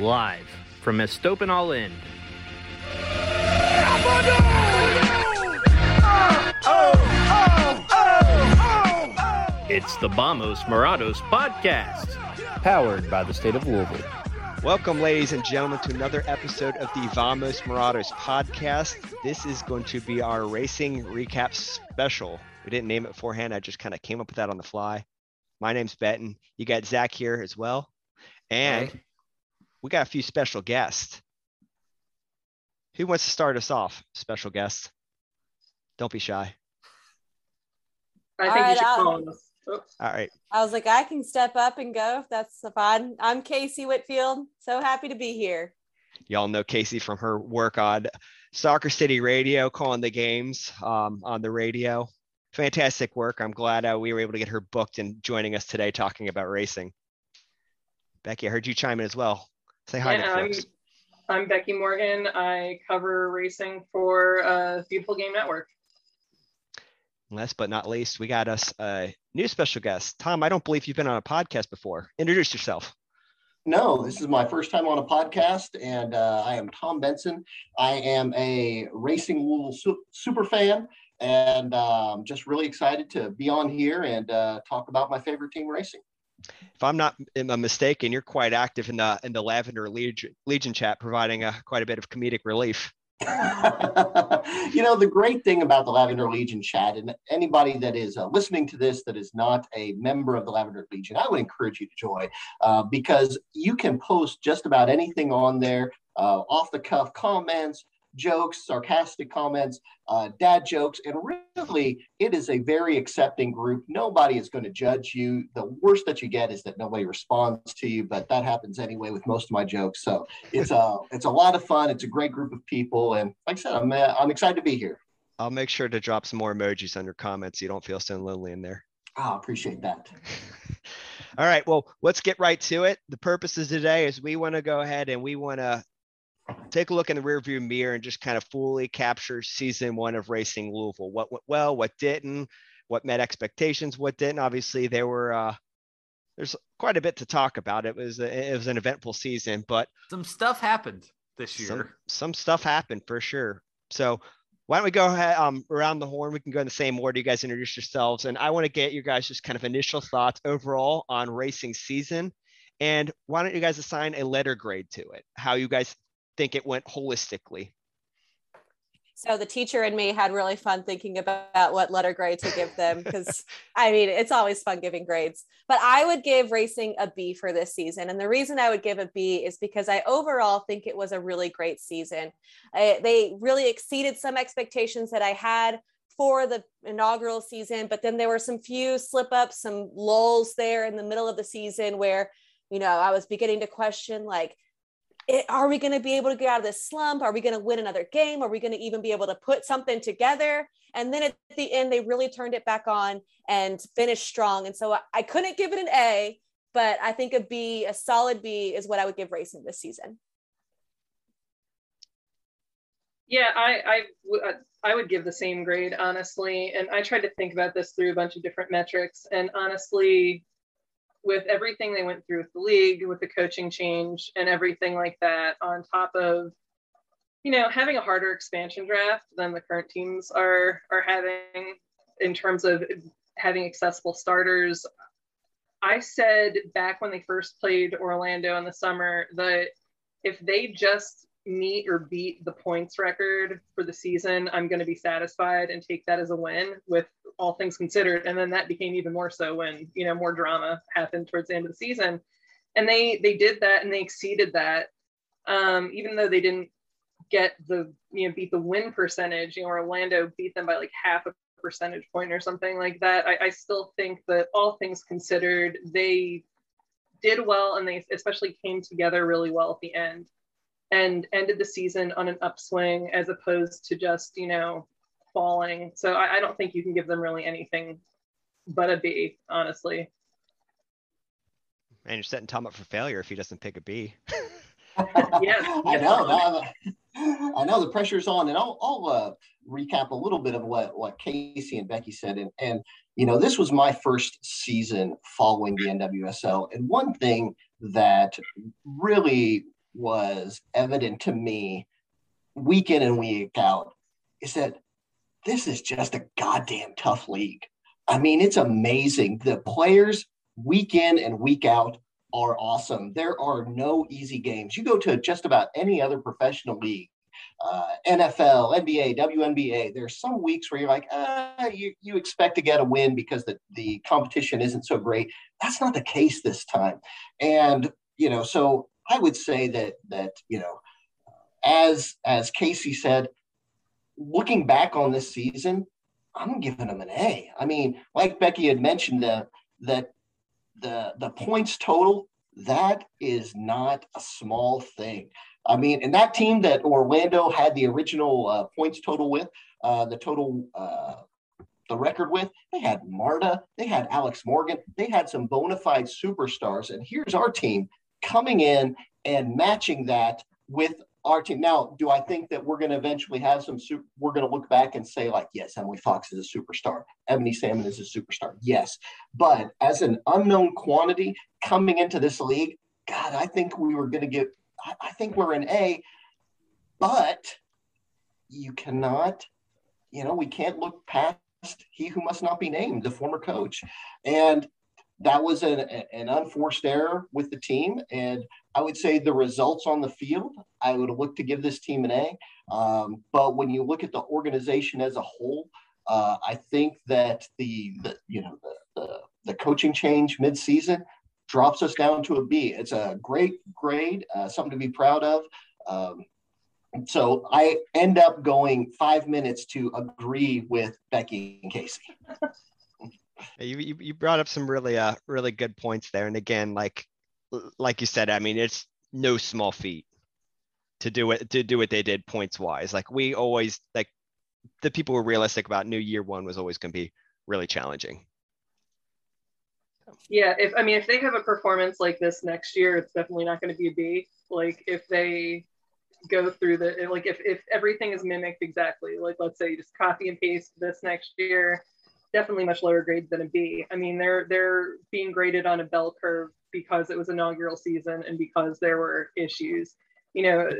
Live from Estopan All In. It's the Vamos Morados podcast, powered by the state of Louisville. Welcome, ladies and gentlemen, to another episode of the Vamos Morados podcast. This is going to be our racing recap special. We didn't name it beforehand. I just kind of came up with that on the fly. My name's Benton. You got Zach here as well. And we got a few special guests. Who wants to start us off? Special guest. Don't be shy. I think All you right, should I'll- call us. All right. I was like, I can step up and go if that's fine. I'm Casey Whitfield. So happy to be here. Y'all know Casey from her work on Soccer City Radio, calling the games um, on the radio. Fantastic work. I'm glad uh, we were able to get her booked and joining us today talking about racing. Bekki, I heard you chime in as well. Say hi yeah, to I'm. I'm Bekki Morgan. I cover racing for uh, Beautiful Game Network. Last but not least, we got us a new special guest. Tom, I don't believe you've been on a podcast before. Introduce yourself. No, this is my first time on a podcast, and uh, I am Tom Benson. I am a Racing Louisville su- super fan, and um, just really excited to be on here and uh, talk about my favorite team racing. If I'm not mistaken, you're quite active in the in the Lavender Legion, Legion chat, providing a, quite a bit of comedic relief. you know, the great thing about the Lavender Legion chat, and anybody that is uh, listening to this that is not a member of the Lavender Legion, I would encourage you to join uh, because you can post just about anything on there, uh, off the cuff comments, jokes, sarcastic comments, uh, dad jokes, and really, it is a very accepting group. Nobody is going to judge you. The worst that you get is that nobody responds to you, but that happens anyway with most of my jokes. So it's a it's a lot of fun. It's a great group of people, and like I said, I'm uh, I'm excited to be here. I'll make sure to drop some more emojis on your comments so you don't feel so lonely in there. I appreciate that. All right, well, let's get right to it. The purpose of today is we want to go ahead and we want to take a look in the rearview mirror and just kind of fully capture season one of Racing Louisville. What went well, what didn't, what met expectations, what didn't. Obviously, there were uh, there's quite a bit to talk about. It was it was an eventful season, but some stuff happened this year. some, some stuff happened for sure. So why don't we go ahead um, around the horn? We can go in the same order. You guys introduce yourselves, and I want to get you guys just kind of initial thoughts overall on racing season. And why don't you guys assign a letter grade to it? How you guys think it went holistically? So the teacher and me had really fun thinking about what letter grade to give them because I mean it's always fun giving grades. But I would give racing a B for this season, and the reason I would give a B is because I overall think it was a really great season. I, they really exceeded some expectations that I had for the inaugural season, but then there were some few slip ups, some lulls there in the middle of the season where you know I was beginning to question like it, are we going to be able to get out of this slump? Are we going to win another game? Are we going to even be able to put something together? And then at the end, they really turned it back on and finished strong. And so I, I couldn't give it an A, but I think a B, a solid B, is what I would give racing this season. Yeah, I, I, uh, I would give the same grade, honestly. And I tried to think about this through a bunch of different metrics. And honestly, with everything they went through with the league, with the coaching change and everything like that, on top of, you know, having a harder expansion draft than the current teams are are having in terms of having accessible starters. I said back when they first played Orlando in the summer that if they just meet or beat the points record for the season, I'm going to be satisfied and take that as a win with all things considered. And then that became even more so when, you know, more drama happened towards the end of the season. And they they did that and they exceeded that. Um, even though they didn't get the, you know, beat the win percentage, you know, Orlando beat them by like half a percentage point or something like that. I, I still think that all things considered, they did well and they especially came together really well at the end and ended the season on an upswing as opposed to just, you know, falling. So I, I don't think you can give them really anything but a B, honestly. And you're setting Tom up for failure if he doesn't pick a B. yeah, I know. I know the pressure's on, and I'll, I'll uh, recap a little bit of what, what Casey and Bekki said. And, and, you know, this was my first season following the NWSL. And one thing that really was evident to me week in and week out is that this is just a goddamn tough league. I mean, it's amazing. The players week in and week out are awesome. There are no easy games. You go to just about any other professional league, uh, NFL, NBA, WNBA. There's some weeks where you're like, uh, you, you expect to get a win because the, the competition isn't so great. That's not the case this time. And, you know, so I would say that, that, you know, as, as Casey said, looking back on this season, I'm giving them an A. I mean, like Bekki had mentioned, uh, that the the points total that is not a small thing. I mean, and that team that Orlando had the original uh, points total with, uh, the total uh, the record with, they had Marta, they had Alex Morgan, they had some bona fide superstars, and here's our team coming in and matching that with our team. Now, do I think that we're going to eventually have some, super, we're going to look back and say, like, yes, Emily Fox is a superstar. Ebony Salmon is a superstar. Yes. But as an unknown quantity coming into this league, God, I think we were going to get, I think we're an A, but you cannot, you know, we can't look past he who must not be named, the former coach. And that was an, an unforced error with the team. And I would say the results on the field, I would look to give this team an A. Um, but when you look at the organization as a whole, uh, I think that the, the you know the, the, the coaching change midseason drops us down to a B. It's a great grade, uh, something to be proud of. Um, so I end up going five minutes to agree with Bekki and Casey. You, you, you brought up some really uh really good points there, and again, like like you said, I mean, it's no small feat to do it to do what they did points wise. Like we always like the people were realistic about new year one was always going to be really challenging. Yeah, if I mean if they have a performance like this next year, it's definitely not going to be a B. Like if they go through the like if if everything is mimicked exactly, like let's say you just copy and paste this next year, definitely much lower grade than a B. I mean, they're they're being graded on a bell curve because it was inaugural season and because there were issues. You know,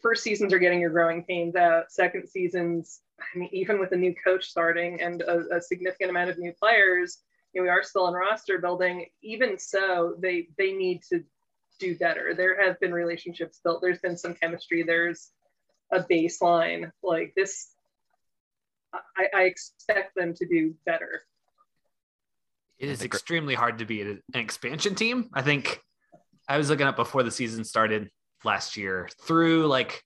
first seasons are getting your growing pains out. Second seasons, I mean, even with a new coach starting and a, a significant amount of new players, you know, we are still in roster building. Even so, they they need to do better. There have been relationships built. There's been some chemistry. There's a baseline. Like this, I, I expect them to do better. It is extremely hard to be an expansion team. I think I was looking up before the season started last year through like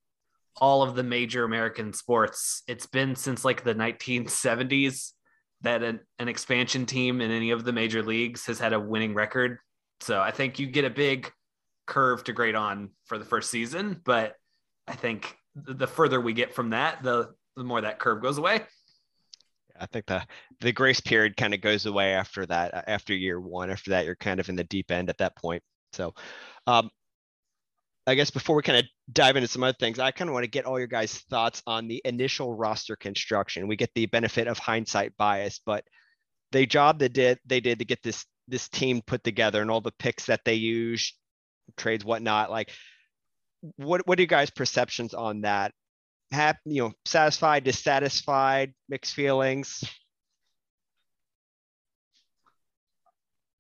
all of the major American sports. It's been since like the 1970s that an, an expansion team in any of the major leagues has had a winning record. So I think you get a big curve to grade on for the first season, but I think the further we get from that, the the more that curve goes away. I think the the grace period kind of goes away after that. After year one, after that, you're kind of in the deep end at that point. So, um, I guess before we kind of dive into some other things, I kind of want to get all your guys' thoughts on the initial roster construction. We get the benefit of hindsight bias, but the job that did they did to get this this team put together and all the picks that they used, trades, whatnot. Like, what what are you guys' perceptions on that? Happy, you know, satisfied, dissatisfied, mixed feelings?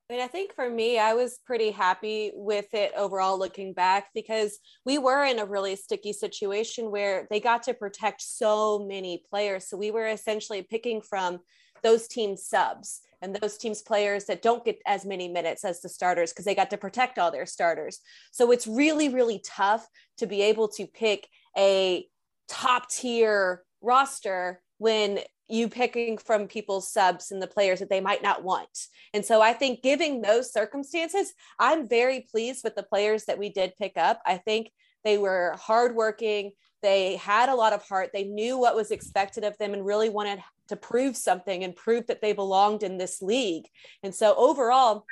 I mean, I think for me, I was pretty happy with it overall looking back because we were in a really sticky situation where they got to protect so many players. So we were essentially picking from those team subs and those teams players that don't get as many minutes as the starters because they got to protect all their starters. So it's really, really tough to be able to pick a top tier roster when you picking from people's subs and the players that they might not want. And so I think giving those circumstances, I'm very pleased with the players that we did pick up. I think they were hardworking. They had a lot of heart. They knew what was expected of them and really wanted to prove something and prove that they belonged in this league. And so overall,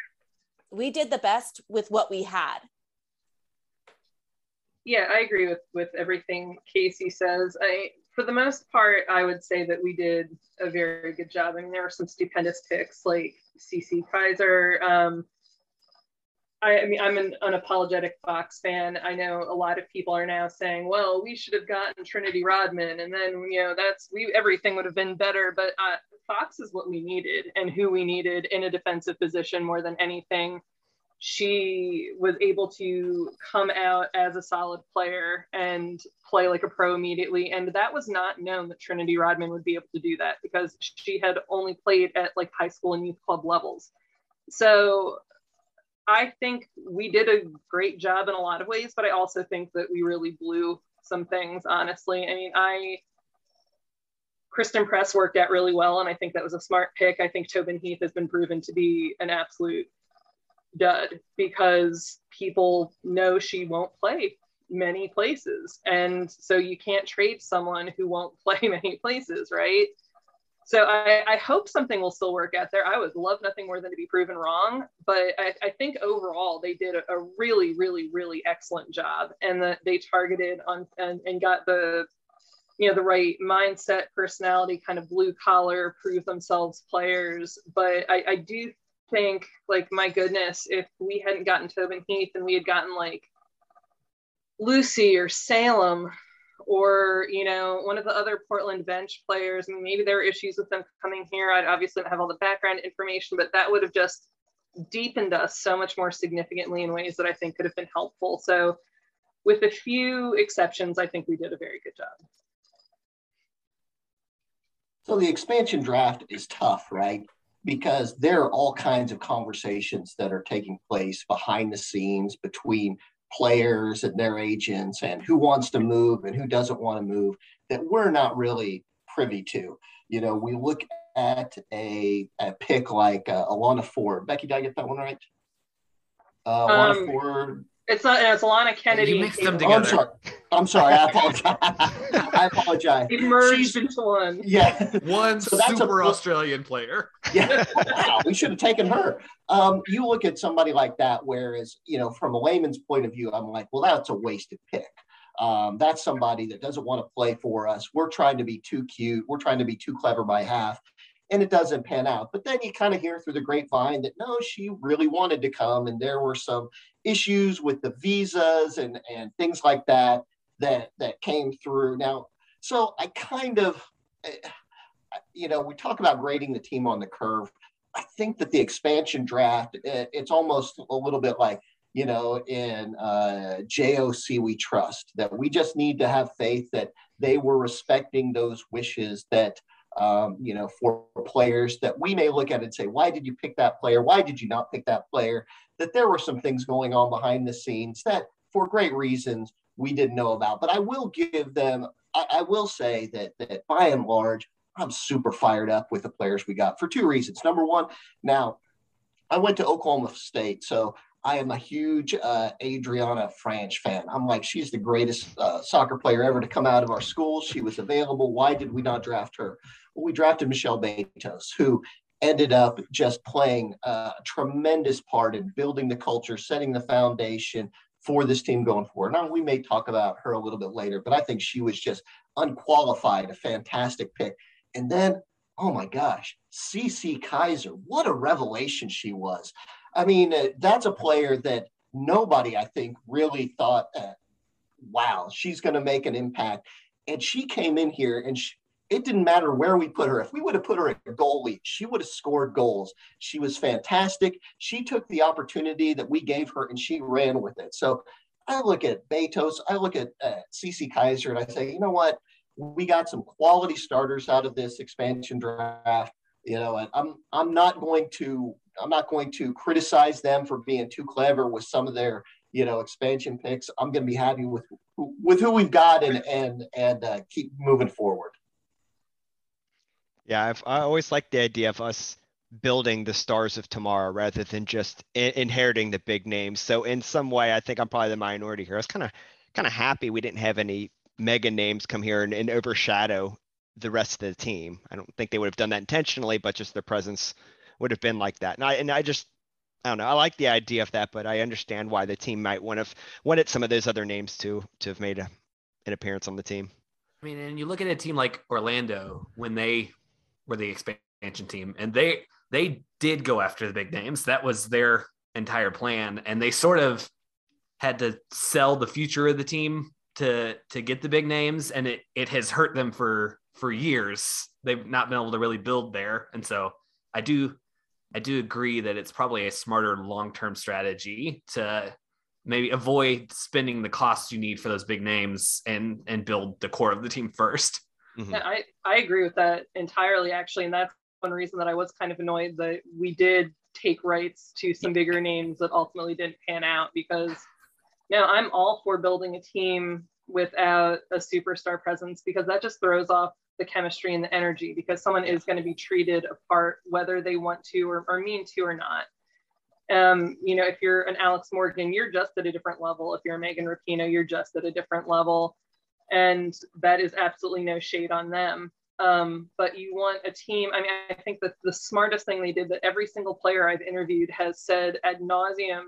we did the best with what we had. Yeah, I agree with with everything Casey says. I for the most part, I would say that we did a very good job. I mean, there were some stupendous picks like Cece Kizer. Um, I, mean, I'm an unapologetic Fox fan. I know a lot of people are now saying, "Well, we should have gotten Trinity Rodman," and then you know that's we everything would have been better. But uh, Fox is what we needed and who we needed in a defensive position more than anything she was able to come out as a solid player and play like a pro immediately. And that was not known that Trinity Rodman would be able to do that because she had only played at like high school and youth club levels. So I think we did a great job in a lot of ways, but I also think that we really blew some things, honestly. I mean, I Christen Press worked out really well, and I think that was a smart pick. I think Tobin Heath has been proven to be an absolute dud because people know she won't play many places. And so you can't trade someone who won't play many places, right? So I, I, hope something will still work out there. I would love nothing more than to be proven wrong, but I, I think overall they did a, a, really, really, really excellent job, and that they targeted on and, and got the, you know, the right mindset, personality, kind of blue collar, prove themselves players. But I, I do think like my goodness if we hadn't gotten tobin heath and we had gotten like lucy or salem or you know one of the other portland bench players I mean, maybe there were issues with them coming here. I'd obviously have all the background information but that would have just deepened us so much more significantly in ways that i think could have been helpful. So with a few exceptions i think we did a very good job. So the expansion draft is tough right because there are all kinds of conversations that are taking place behind the scenes between players and their agents and who wants to move and who doesn't want to move that we're not really privy to. You know, we look at a, a pick like uh, Alana Ford. Bekki, did I get that one right? Uh, Alana um, Ford it's not. It's Alana Kennedy. You mixed them together. Oh, I'm sorry. I'm sorry. I apologize. I apologize. It merged She's, into one. Yeah. One so super a, Australian player. Yeah. Wow. We should have taken her. Um, you look at somebody like that, whereas you know, from a layman's point of view, I'm like, well, that's a wasted pick. Um, that's somebody that doesn't want to play for us. We're trying to be too cute. We're trying to be too clever by half and it doesn't pan out. But then you kind of hear through the grapevine that no, she really wanted to come, and there were some issues with the visas and and things like that that that came through. Now, so I kind of, eh, you know, we talk about grading the team on the curve. I think that the expansion draft, eh, it's almost a little bit like you know, in uh, JOC we trust that we just need to have faith that they were respecting those wishes that um, you know, for players that we may look at and say, why did you pick that player? Why did you not pick that player? That there were some things going on behind the scenes that, for great reasons, we didn't know about. But I will give them, I, I will say that that by and large, I'm super fired up with the players we got for two reasons. Number one, now I went to Oklahoma State, so I am a huge uh, Adrianna Franch fan. I'm like, she's the greatest uh, soccer player ever to come out of our school. She was available. Why did we not draft her? Well, we drafted Michelle Betos, who ended up just playing a tremendous part in building the culture, setting the foundation for this team going forward. Now, we may talk about her a little bit later, but I think she was just unqualified, a fantastic pick. And then, oh my gosh, Cece Kizer, what a revelation she was. I mean, uh, that's a player that nobody, I think, really thought, uh, wow, she's going to make an impact. And she came in here and she, it didn't matter where we put her. If we would have put her at goalie, she would have scored goals. She was fantastic. She took the opportunity that we gave her and she ran with it. So I look at Betos, I look at uh, Cece Kizer, and I say, you know what? We got some quality starters out of this expansion draft. You know, and I'm I'm not going to I'm not going to criticize them for being too clever with some of their you know expansion picks. I'm going to be happy with with who we've got and and and uh, keep moving forward. Yeah, I've, I always like the idea of us building the stars of tomorrow rather than just in- inheriting the big names. So in some way, I think I'm probably the minority here. I was kind of kind of happy we didn't have any mega names come here and, and, overshadow the rest of the team. I don't think they would have done that intentionally, but just their presence would have been like that. And I and I just I don't know. I like the idea of that, but I understand why the team might want to wanted some of those other names to to have made a, an appearance on the team. I mean, and you look at a team like Orlando when they were the expansion team, and they they did go after the big names. That was their entire plan, and they sort of had to sell the future of the team to to get the big names, and it it has hurt them for for years. They've not been able to really build there, and so I do I do agree that it's probably a smarter long term strategy to maybe avoid spending the costs you need for those big names and and build the core of the team 1st mm-hmm. I I agree with that entirely actually, and that's one reason that I was kind of annoyed that we did take rights to some bigger names that ultimately didn't pan out because you know I'm all for building a team without a superstar presence because that just throws off the chemistry and the energy because someone is going to be treated apart whether they want to or, or mean to or not. Um, you know, if you're an Alex Morgan, you're just at a different level. If you're a Megan Rapinoe, you're just at a different level. And that is absolutely no shade on them. Um, but you want a team. I mean, I think that the smartest thing they did that every single player I've interviewed has said ad nauseum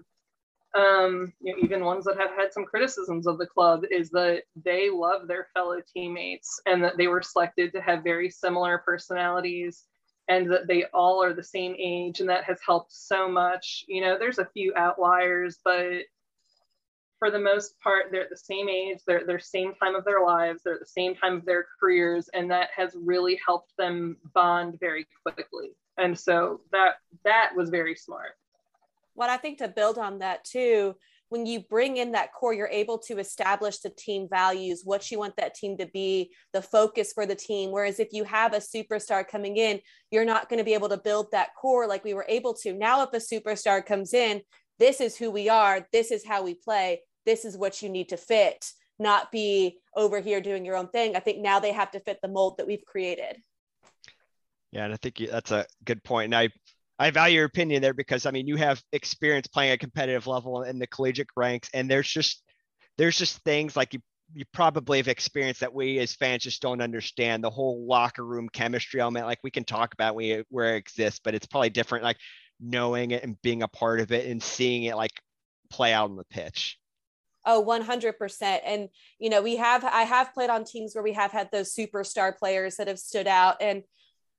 um, you know, even ones that have had some criticisms of the club, is that they love their fellow teammates and that they were selected to have very similar personalities and that they all are the same age. And that has helped so much. You know, there's a few outliers, but for the most part, they're at the same age, they're the same time of their lives, they're at the same time of their careers, and that has really helped them bond very quickly. And so that that was very smart what I think to build on that too, when you bring in that core, you're able to establish the team values, what you want that team to be, the focus for the team. Whereas if you have a superstar coming in, you're not going to be able to build that core like we were able to. Now, if a superstar comes in, this is who we are, this is how we play, this is what you need to fit, not be over here doing your own thing. I think now they have to fit the mold that we've created. Yeah, and I think that's a good point. And I I value your opinion there because I mean you have experience playing at competitive level in the collegiate ranks, and there's just there's just things like you you probably have experienced that we as fans just don't understand the whole locker room chemistry element. Like we can talk about where it exists, but it's probably different. Like knowing it and being a part of it and seeing it like play out on the pitch. Oh, 100%. And, you know, we have, I have played on teams where we have had those superstar players that have stood out. And,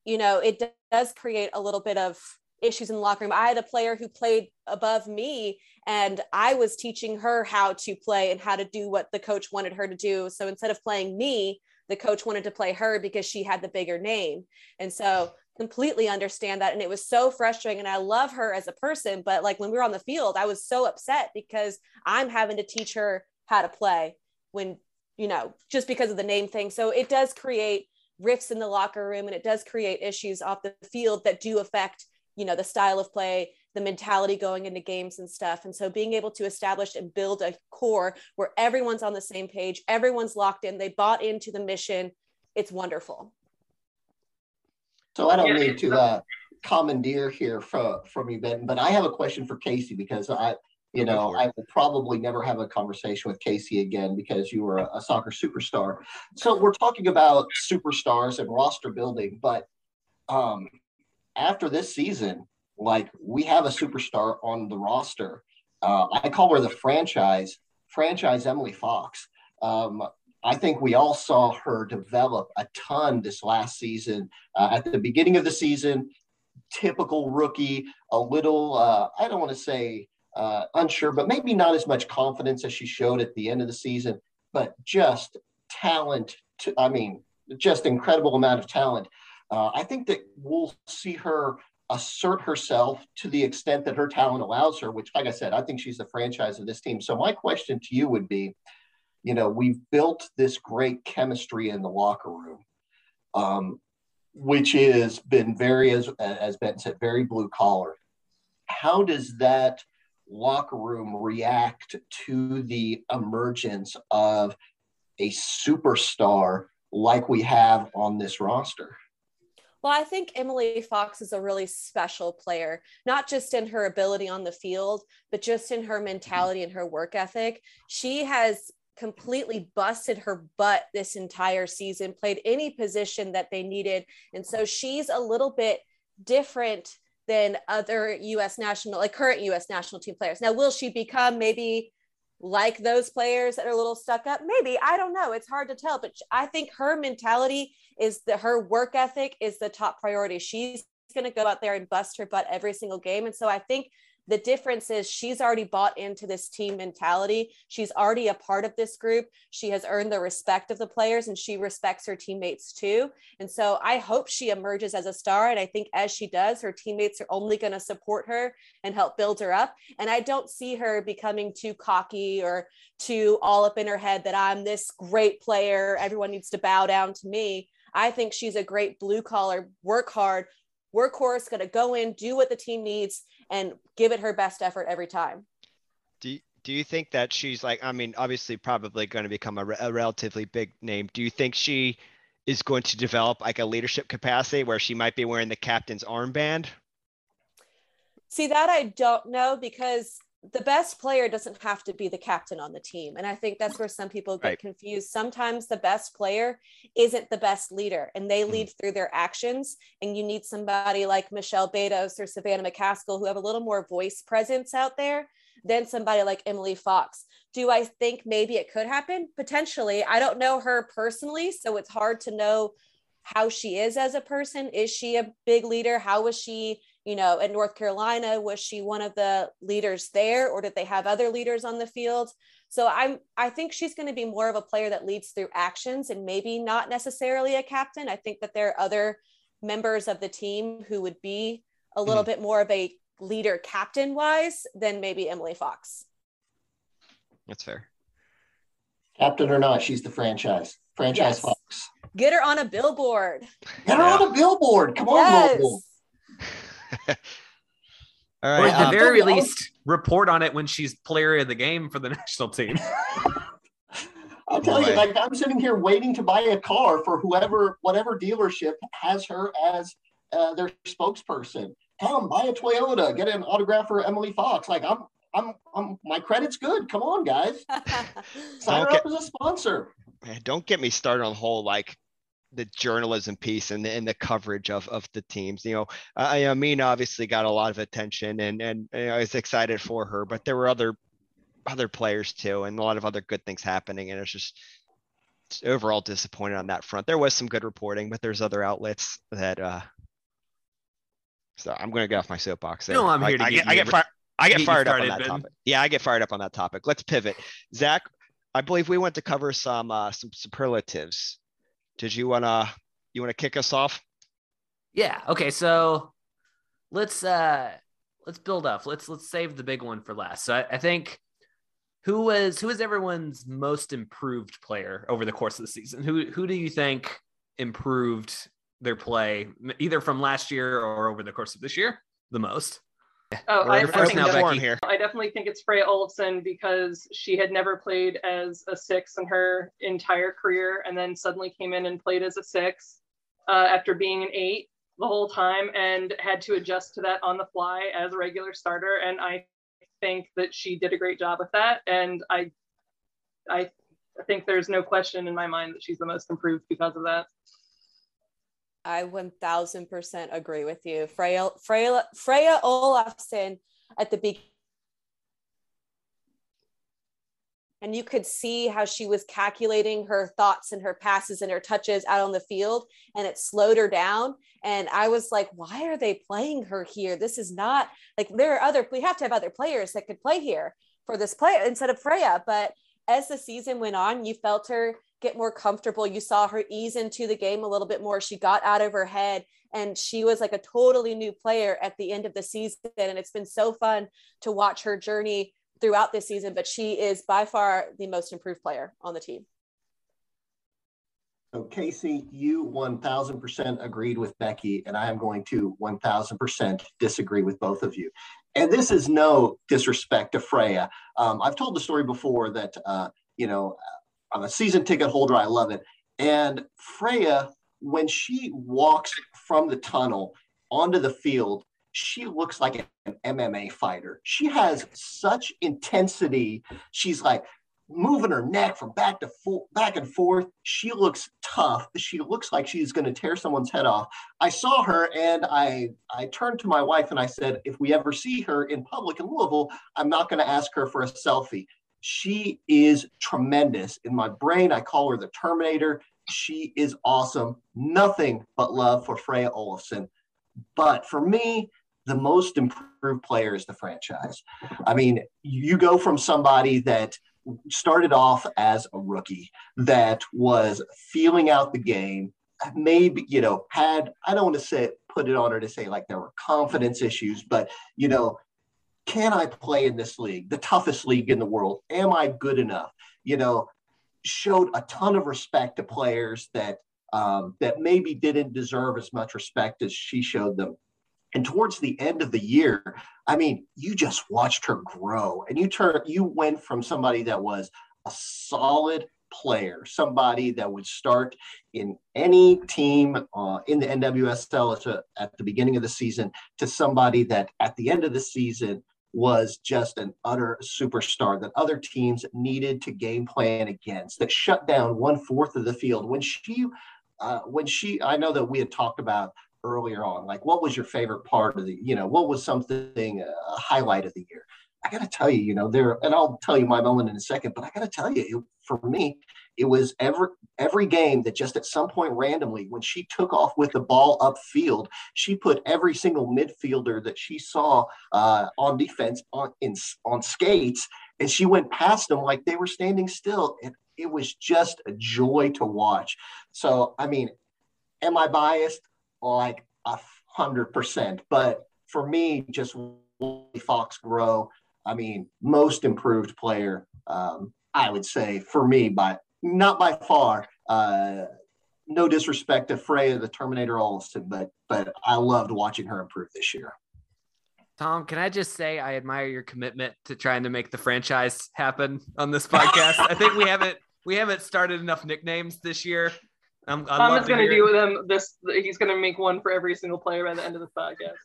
you know, it does create a little bit of issues in the locker room. I had a player who played above me and I was teaching her how to play and how to do what the coach wanted her to do. So instead of playing me, the coach wanted to play her because she had the bigger name. And so completely understand that and it was so frustrating and I love her as a person, but like when we were on the field, I was so upset because I'm having to teach her how to play when you know, just because of the name thing. So it does create rifts in the locker room and it does create issues off the field that do affect you know the style of play the mentality going into games and stuff and so being able to establish and build a core where everyone's on the same page everyone's locked in they bought into the mission it's wonderful so i don't need to uh, commandeer here from from you ben but i have a question for casey because i you know i will probably never have a conversation with casey again because you were a, a soccer superstar so we're talking about superstars and roster building but um after this season, like we have a superstar on the roster. Uh, I call her the franchise, franchise Emily Fox. Um, I think we all saw her develop a ton this last season. Uh, at the beginning of the season, typical rookie, a little, uh, I don't want to say uh, unsure, but maybe not as much confidence as she showed at the end of the season, but just talent. To, I mean, just incredible amount of talent. Uh, I think that we'll see her assert herself to the extent that her talent allows her, which, like I said, I think she's the franchise of this team. So, my question to you would be you know, we've built this great chemistry in the locker room, um, which has been very, as, as Ben said, very blue collar. How does that locker room react to the emergence of a superstar like we have on this roster? Well, I think Emily Fox is a really special player, not just in her ability on the field, but just in her mentality and her work ethic. She has completely busted her butt this entire season, played any position that they needed. And so she's a little bit different than other US national, like current US national team players. Now, will she become maybe like those players that are a little stuck up? Maybe. I don't know. It's hard to tell. But I think her mentality is that her work ethic is the top priority. She's going to go out there and bust her butt every single game. And so I think the difference is she's already bought into this team mentality. She's already a part of this group. She has earned the respect of the players and she respects her teammates too. And so I hope she emerges as a star. And I think as she does, her teammates are only going to support her and help build her up. And I don't see her becoming too cocky or too all up in her head that I'm this great player. Everyone needs to bow down to me. I think she's a great blue collar, work hard, workhorse, going to go in, do what the team needs, and give it her best effort every time. Do you, do you think that she's like, I mean, obviously, probably going to become a, a relatively big name. Do you think she is going to develop like a leadership capacity where she might be wearing the captain's armband? See, that I don't know because the best player doesn't have to be the captain on the team. And I think that's where some people get right. confused. Sometimes the best player isn't the best leader and they mm. lead through their actions. And you need somebody like Michelle Betos or Savannah McCaskill who have a little more voice presence out there than somebody like Emily Fox. Do I think maybe it could happen? Potentially. I don't know her personally. So it's hard to know how she is as a person. Is she a big leader? How was she you know, at North Carolina, was she one of the leaders there or did they have other leaders on the field? So I'm I think she's going to be more of a player that leads through actions and maybe not necessarily a captain. I think that there are other members of the team who would be a little mm-hmm. bit more of a leader captain wise than maybe Emily Fox. That's fair. Captain or not, she's the franchise. Franchise yes. Fox. Get her on a billboard. Get her yeah. on a billboard. Come on, yes. All right. Or at the um, very least, report on it when she's player of the game for the national team. I'll tell you, like I'm sitting here waiting to buy a car for whoever, whatever dealership has her as uh, their spokesperson. Come buy a Toyota, get an autograph for Emily Fox. Like I'm, I'm, I'm. My credit's good. Come on, guys. Sign her up as a sponsor. Man, don't get me started on the whole like the journalism piece and the, and the coverage of, of the teams. You know, I, I mean, obviously got a lot of attention and, and, and I was excited for her, but there were other, other players too, and a lot of other good things happening. And it's just overall disappointed on that front. There was some good reporting, but there's other outlets that, uh, so I'm going to get off my soapbox there. No, I'm here I, to I get, I get, fire, I get fired started, up on that ben. topic. Yeah, I get fired up on that topic. Let's pivot. Zach, I believe we went to cover some uh, some superlatives did you wanna you wanna kick us off? Yeah. Okay. So let's uh let's build up. Let's let's save the big one for last. So I, I think who was who was everyone's most improved player over the course of the season? Who who do you think improved their play either from last year or over the course of this year the most? Oh, I, I, here. I definitely think it's Freja Olofsson because she had never played as a six in her entire career, and then suddenly came in and played as a six uh, after being an eight the whole time, and had to adjust to that on the fly as a regular starter. And I think that she did a great job with that, and I, I think there's no question in my mind that she's the most improved because of that. I 1000% agree with you. Freja, Freja, Freja Olofsson at the beginning. And you could see how she was calculating her thoughts and her passes and her touches out on the field, and it slowed her down. And I was like, why are they playing her here? This is not like there are other, we have to have other players that could play here for this player instead of Freja. But as the season went on, you felt her get more comfortable. You saw her ease into the game a little bit more. She got out of her head and she was like a totally new player at the end of the season. And it's been so fun to watch her journey throughout this season, but she is by far the most improved player on the team. So, Casey, you 1000% agreed with Bekki, and I am going to 1000% disagree with both of you. And this is no disrespect to Freja. Um, I've told the story before that, uh, you know, I'm a season ticket holder. I love it. And Freja when she walks from the tunnel onto the field, she looks like an MMA fighter. She has such intensity. She's like moving her neck from back to fo- back and forth. She looks tough. She looks like she's going to tear someone's head off. I saw her and I I turned to my wife and I said, if we ever see her in public in Louisville, I'm not going to ask her for a selfie. She is tremendous. In my brain, I call her the Terminator. She is awesome. Nothing but love for Freja Olofsson. But for me, the most improved player is the franchise. I mean, you go from somebody that started off as a rookie that was feeling out the game, maybe, you know, had, I don't want to say, put it on her to say like there were confidence issues, but, you know, can I play in this league, the toughest league in the world? Am I good enough? You know, showed a ton of respect to players that um, that maybe didn't deserve as much respect as she showed them. And towards the end of the year, I mean, you just watched her grow, and you turn you went from somebody that was a solid player, somebody that would start in any team uh, in the NWSL at, at the beginning of the season, to somebody that at the end of the season was just an utter superstar that other teams needed to game plan against, that shut down one fourth of the field. When she, uh, when she, I know that we had talked about earlier on, like what was your favorite part of the, you know, what was something, uh, a highlight of the year? I got to tell you, you know, there, and I'll tell you my moment in a second, but I got to tell you, it, for me, it was every every game that just at some point randomly, when she took off with the ball upfield, she put every single midfielder that she saw uh, on defense on in on skates, and she went past them like they were standing still. And it was just a joy to watch. So, I mean, am I biased? Like a hundred percent. But for me, just Fox grow. I mean, most improved player. Um, I would say for me by not by far. Uh, no disrespect to Freja the Terminator Olofsson, but but I loved watching her improve this year. Tom, can I just say I admire your commitment to trying to make the franchise happen on this podcast. I think we haven't we haven't started enough nicknames this year. I'm, Tom is going to do them this. He's going to make one for every single player by the end of this podcast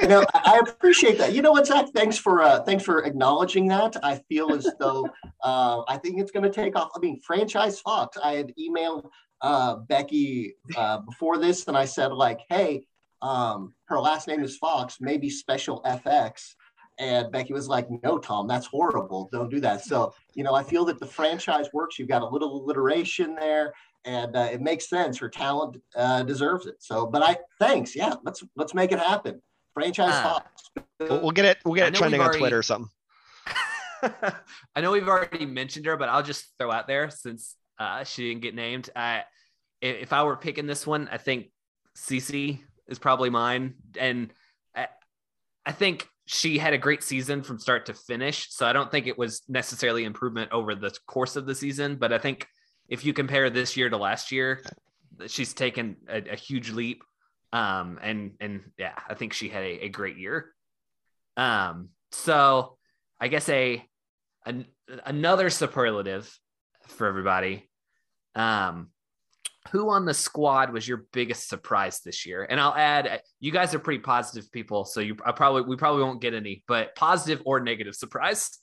you know, I appreciate that. You know what, Zach? Thanks for uh, thanks for acknowledging that. I feel as though uh, I think it's going to take off. I mean, franchise Fox. I had emailed uh, Bekki uh, before this, and I said like, "Hey, um, her last name is Fox. Maybe Special FX." And Bekki was like, "No, Tom, that's horrible. Don't do that." So, you know, I feel that the franchise works. You've got a little alliteration there and uh, it makes sense. Her talent uh, deserves it. So, but I thanks. Yeah, let's let's make it happen. Franchise uh, Fox. We'll, we'll, get it. We'll get it trending on Twitter or something. I know we've already mentioned her, but I'll just throw out there since uh, she didn't get named. I, if I were picking this one, I think Cece is probably mine, and I, I think she had a great season from start to finish. So I don't think it was necessarily improvement over the course of the season, but I think if you compare this year to last year, she's taken a, a huge leap. Um, and and yeah, I think she had a, a great year. Um, so I guess a, an, another superlative for everybody. Um, who on the squad was your biggest surprise this year? And I'll add, you guys are pretty positive people, so you I probably we probably won't get any, but positive or negative surprise.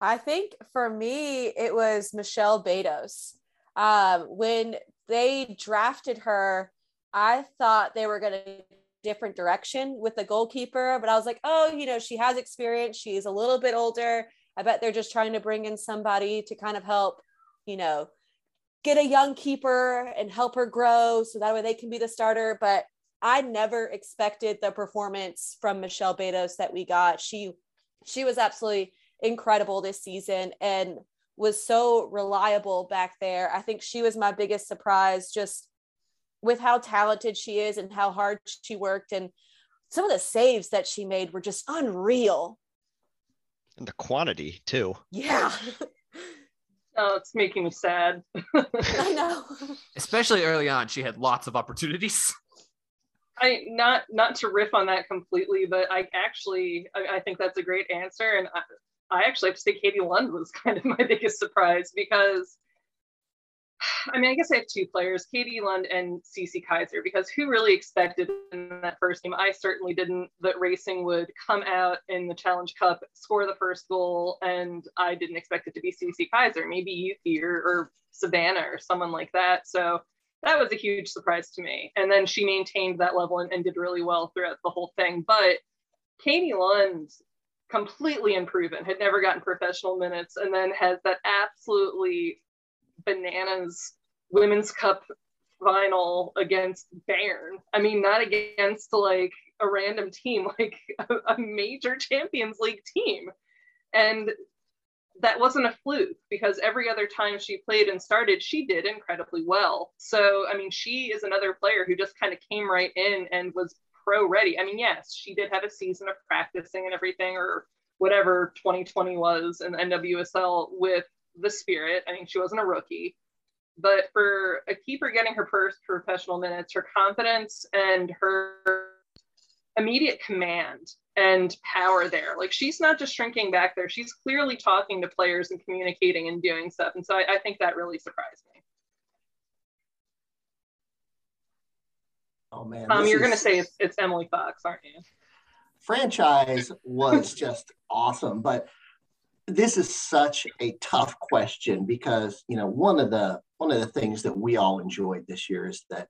I think for me, it was Michelle Betos. Um, when they drafted her, I thought they were going to different direction with the goalkeeper, but I was like, oh, you know, she has experience. She's a little bit older. I bet they're just trying to bring in somebody to kind of help, you know, get a young keeper and help her grow so that way they can be the starter. But I never expected the performance from Michelle Betos that we got. She she was absolutely incredible this season and was so reliable back there. I think she was my biggest surprise just with how talented she is and how hard she worked and some of the saves that she made were just unreal. And the quantity too. Yeah. oh, it's making me sad. I know. Especially early on, she had lots of opportunities. I not not to riff on that completely, but I actually I, I think that's a great answer, and I, I actually have to say Katie Lund was kind of my biggest surprise because I mean, I guess I have two players, Katie Lund and Cece Kizer, because who really expected in that first game? I certainly didn't that racing would come out in the Challenge Cup, score the first goal, and I didn't expect it to be Cece Kizer, maybe Yuki or, or Savannah or someone like that. So that was a huge surprise to me. And then she maintained that level and, and did really well throughout the whole thing. But Katie Lund completely unproven, had never gotten professional minutes, and then has that absolutely bananas women's cup final against Bayern. I mean, not against like a random team, like a, a, major Champions League team. And that wasn't a fluke because every other time she played and started, she did incredibly well. So, I mean, she is another player who just kind of came right in and was pro ready. I mean, yes, she did have a season of practicing and everything, or whatever 2020 was in NWSL with the Spirit. I mean, she wasn't a rookie but for a keeper getting her first professional minutes, her confidence and her immediate command and power there. Like she's not just shrinking back there, she's clearly talking to players and communicating and doing stuff. And so I, I think that really surprised me. Oh man. Um, you're is... gonna say it's, it's Emily Fox, aren't you? Franchise was just awesome, but this is such a tough question because you know one of the one of the things that we all enjoyed this year is that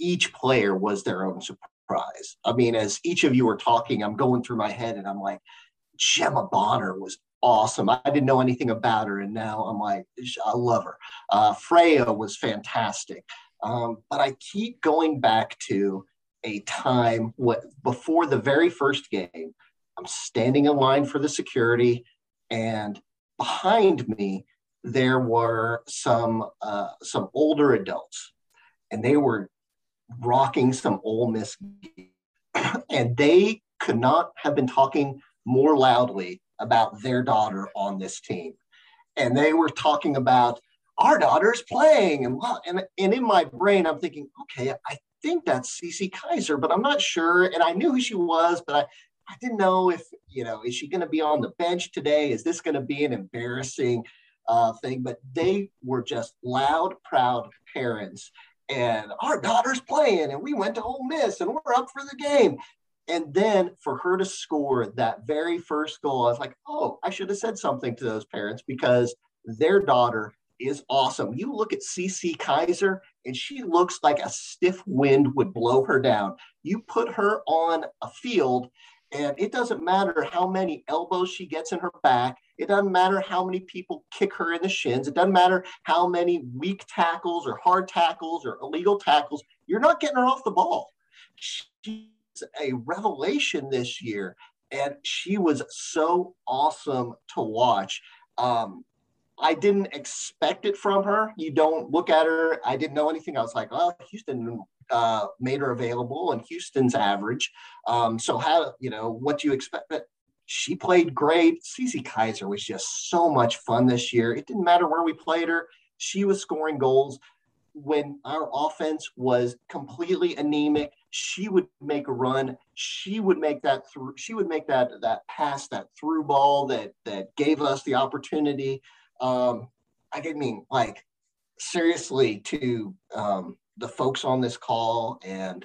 each player was their own surprise. I mean, as each of you were talking, I'm going through my head and I'm like, Gemma Bonner was awesome. I didn't know anything about her, and now I'm like, I love her. Uh, Freja was fantastic. Um, but I keep going back to a time what before the very first game. I'm standing in line for the security, and behind me there were some uh, some older adults, and they were rocking some Ole Miss, and they could not have been talking more loudly about their daughter on this team, and they were talking about our daughter's playing, and and and in my brain I'm thinking, okay, I think that's Cece Kizer, but I'm not sure, and I knew who she was, but I. I didn't know if, you know, is she going to be on the bench today? Is this going to be an embarrassing uh, thing, but they were just loud, proud parents. And our daughter's playing, and we went to Ole Miss, and we're up for the game. And then for her to score that very first goal, I was like, oh, I should have said something to those parents because their daughter is awesome. You look at Cece Kizer, and she looks like a stiff wind would blow her down. You put her on a field, and it doesn't matter how many elbows she gets in her back. It doesn't matter how many people kick her in the shins. It doesn't matter how many weak tackles or hard tackles or illegal tackles. You're not getting her off the ball. She's a revelation this year, and she was so awesome to watch. Um, I didn't expect it from her. You don't look at her. I didn't know anything. I was like, oh, Houston uh, made her available, and Houston's average. Um, so how you know what do you expect? But she played great. Cece Kizer was just so much fun this year. It didn't matter where we played her; she was scoring goals. When our offense was completely anemic, she would make a run. She would make that through. She would make that that pass, that through ball that that gave us the opportunity. Um, I mean like seriously to um, the folks on this call and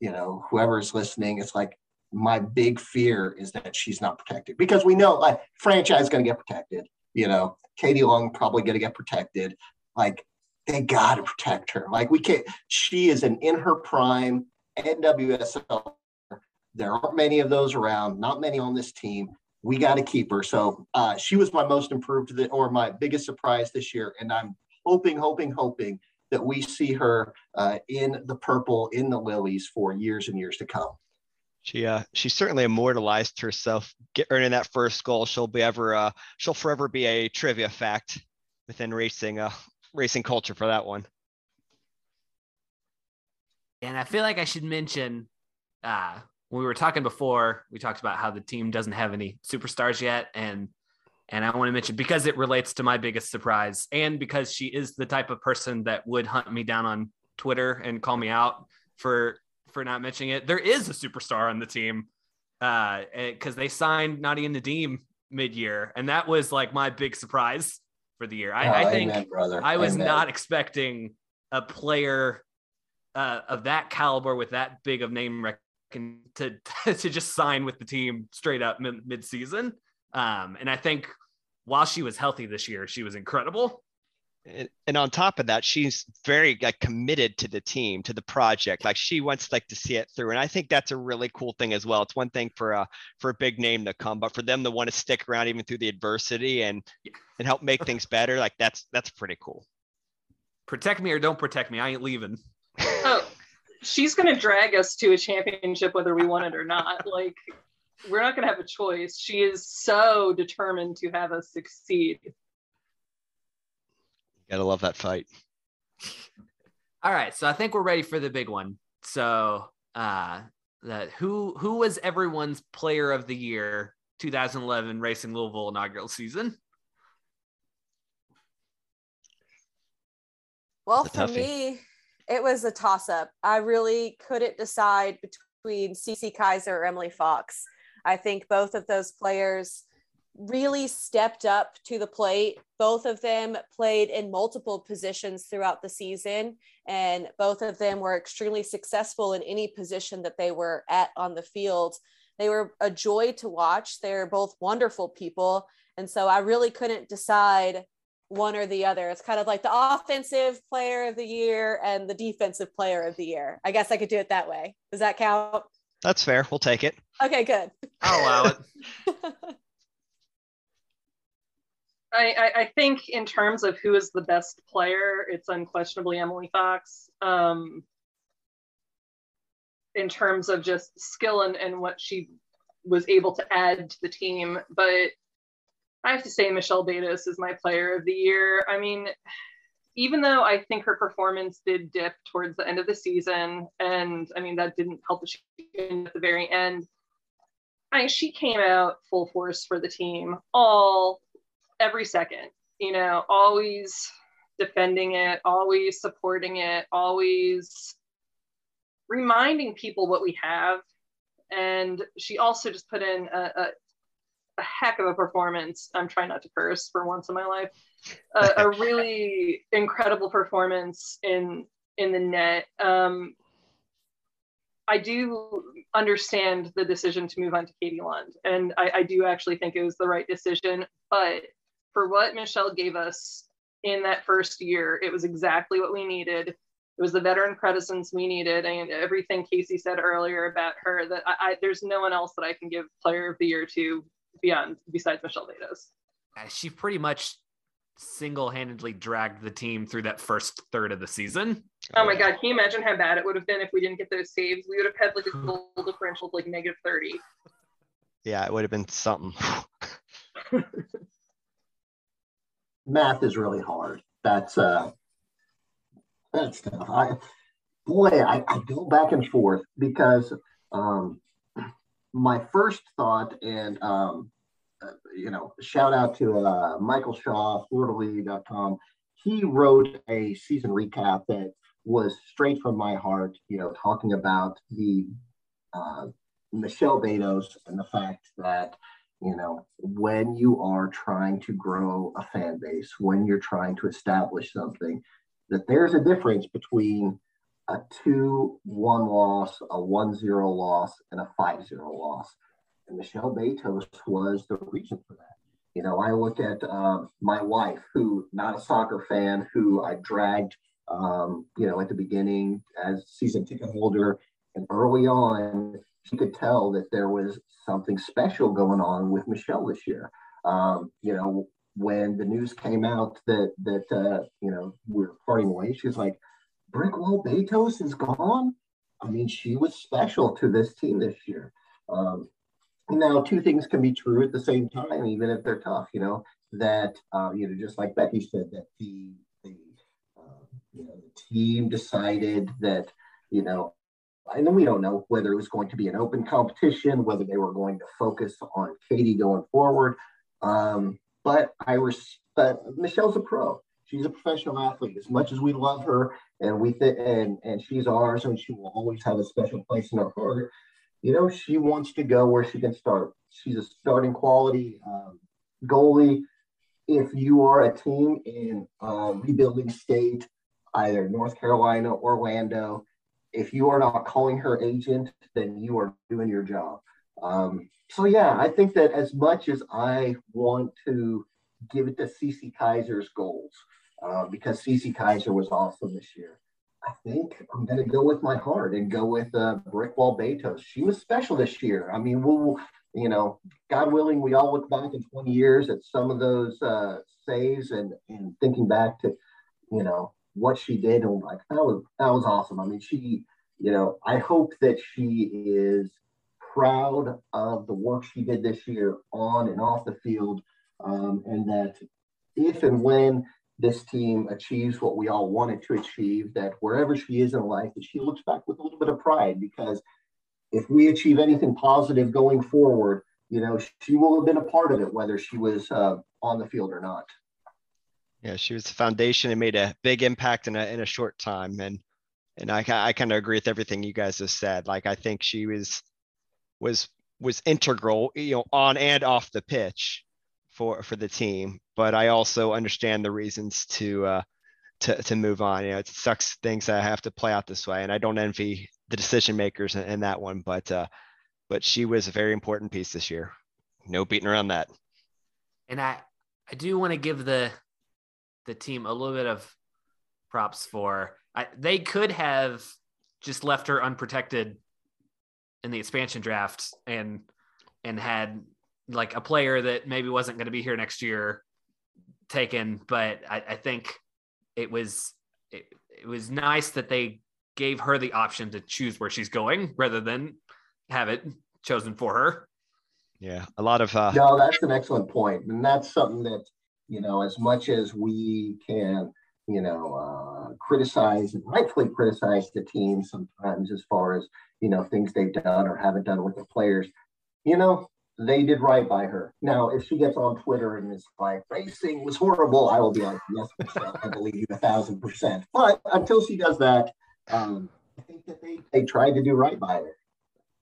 you know whoever's listening it's like my big fear is that she's not protected. Because we know like franchise is going to get protected you know? Katie Lund probably going to get protected. Like they got to protect her. Like we can't she is an in her prime nwsl there aren't many of those around not many on this team. We got to keep her. So uh, she was my most improved or my biggest surprise this year and i'm hoping hoping hoping that we see her uh, in the purple, in the lilies for years and years to come. She uh, she certainly immortalized herself, get, earning that first goal. She'll be ever uh, she'll forever be a trivia fact within racing uh, racing culture for that one. And I feel like I should mention uh, when we were talking before, we talked about how the team doesn't have any superstars yet, and and I want to mention because it relates to my biggest surprise and because she is the type of person that would hunt me down on Twitter and call me out for for not mentioning it. There is a superstar on the team uh because they signed Nadia Nadim mid-year and that was like my big surprise for the year. I, oh, I think amen. I was amen. not expecting a player uh, of that caliber with that big of name recognition to to just sign with the team straight up mid season. Um, and I think while she was healthy this year, she was incredible. And on top of that she's very like committed to the team to the project. Like she wants like to see it through. And i think that's a really cool thing as well. It's one thing for a for a big name to come but for them to want to stick around even through the adversity and and help make things better like that's that's pretty cool. Protect me or don't protect me i ain't leaving. Oh she's going to drag us to a championship whether we want it or not. Like we're not going to have a choice she is so determined to have us succeed Gotta love that fight. All right, so I think we're ready for the big one. So, uh, that who who was everyone's player of the year 2011 Racing Louisville inaugural season? Well, for me, it was a toss up. I really couldn't decide between Cece Kizer or Emily Fox. I think both of those players really stepped up to the plate. Both of them played in multiple positions throughout the season, and both of them were extremely successful in any position that they were at on the field. They were a joy to watch. They're both wonderful people. And so I really couldn't decide one or the other. It's kind of like the offensive player of the year and the defensive player of the year. I guess I could do it that way. Does that count? That's fair. We'll take it. Okay, good. I'll allow it. I, I, I think in terms of who is the best player, it's unquestionably Emily Fox. Um, in terms of just skill and, and what she was able to add to the team. But I have to say, Michelle Betos is my player of the year. I mean, even though I think her performance did dip towards the end of the season, and I mean, that didn't help that she at the very end. I, she came out full force for the team all every second, you know, always defending it, always supporting it, always reminding people what we have. And she also just put in a, a, a heck of a performance. I'm trying not to curse for once in my life. A, a really incredible performance in in the net. Um, I do understand the decision to move on to Katie Lund, and I, I do actually think it was the right decision. But for what Michelle gave us in that first year. It was exactly what we needed. It was the veteran presence we needed, and everything Casey said earlier about her. That I, I there's no one else that I can give Player of the Year to beyond besides Michelle Betos. She pretty much single-handedly dragged the team through that first third of the season. Oh my god, can you imagine how bad it would have been if we didn't get those saves? We would have had like a goal differential of like negative 30. Yeah, it would have been something. math is really hard. That's uh, that's tough. I, boy, I, I go back and forth because um, my first thought, and um, uh, you know, shout out to uh, Michael Shaw, FloridaLeague.com. He wrote a season recap that was straight from my heart. You know, talking about the uh, Michelle Betos and the fact that you know when you are trying to grow a fan base when you're trying to establish something that there's a difference between a 2-1 loss a 1-0 loss and a 5-0 loss. And michelle betos was the reason for that. You know i look at uh, my wife who not a soccer fan who i dragged um, you know at the beginning as season ticket holder. And early on she could tell that there was something special going on with Michelle this year. Um, you know, when the news came out that that uh, you know we are parting ways, she's like, "Brickwall Betos is gone." I mean, she was special to this team this year. Um, now, two things can be true at the same time, even if they're tough. You know that uh, you know just like Bekki said that the the uh, you know the team decided that you know and we don't know whether it was going to be an open competition, whether they were going to focus on Katie going forward. Um, but I respect Michelle's a pro. She's a professional athlete. As much as we love her and we th- and and she's ours, and she will always have a special place in our heart. You know, she wants to go where she can start. She's a starting quality um, goalie. if you are a team in a rebuilding state, either North Carolina, Orlando, if you are not calling her agent, then you are doing your job. Um, so yeah, I think that as much as I want to give it to Cece Kizer's goals, uh, because Cece Kizer was awesome this year, I think I'm going to go with my heart and go with uh, Brickwall Betos. She was special this year. I mean, we'll, you know, God willing, we all look back in 20 years at some of those uh, saves and, and thinking back to, you know, what she did and like that was that was awesome. I mean, she, you know, I hope that she is proud of the work she did this year on and off the field, um, and that if and when this team achieves what we all wanted to achieve, that wherever she is in life, that she looks back with a little bit of pride because if we achieve anything positive going forward, you know, she will have been a part of it, whether she was uh, on the field or not. Yeah, she was the foundation and made a big impact in a in a short time, and and I I kind of agree with everything you guys have said. Like I think she was was was integral, you know, on and off the pitch for for the team. But I also understand the reasons to uh, to to move on. You know, it sucks things that I have to play out this way, and I don't envy the decision makers in, in that one. But uh, but she was a very important piece this year. No beating around that. And I I do want to give the the team a little bit of props for. I, they could have just left her unprotected in the expansion draft and and had like a player that maybe wasn't going to be here next year taken, but I, I think it was it, it was nice that they gave her the option to choose where she's going rather than have it chosen for her. Yeah, a lot of uh No, that's an excellent. And that's something that, you know, as much as we can, you know, uh, criticize and rightfully criticize the team sometimes as far as, you know, things they've done or haven't done with the players, you know, they did right by her. Now, if she gets on Twitter and is like, racing was horrible, I will be like, yes, I believe you a thousand percent. But until she does that, um, I think that they, they tried to do right by her.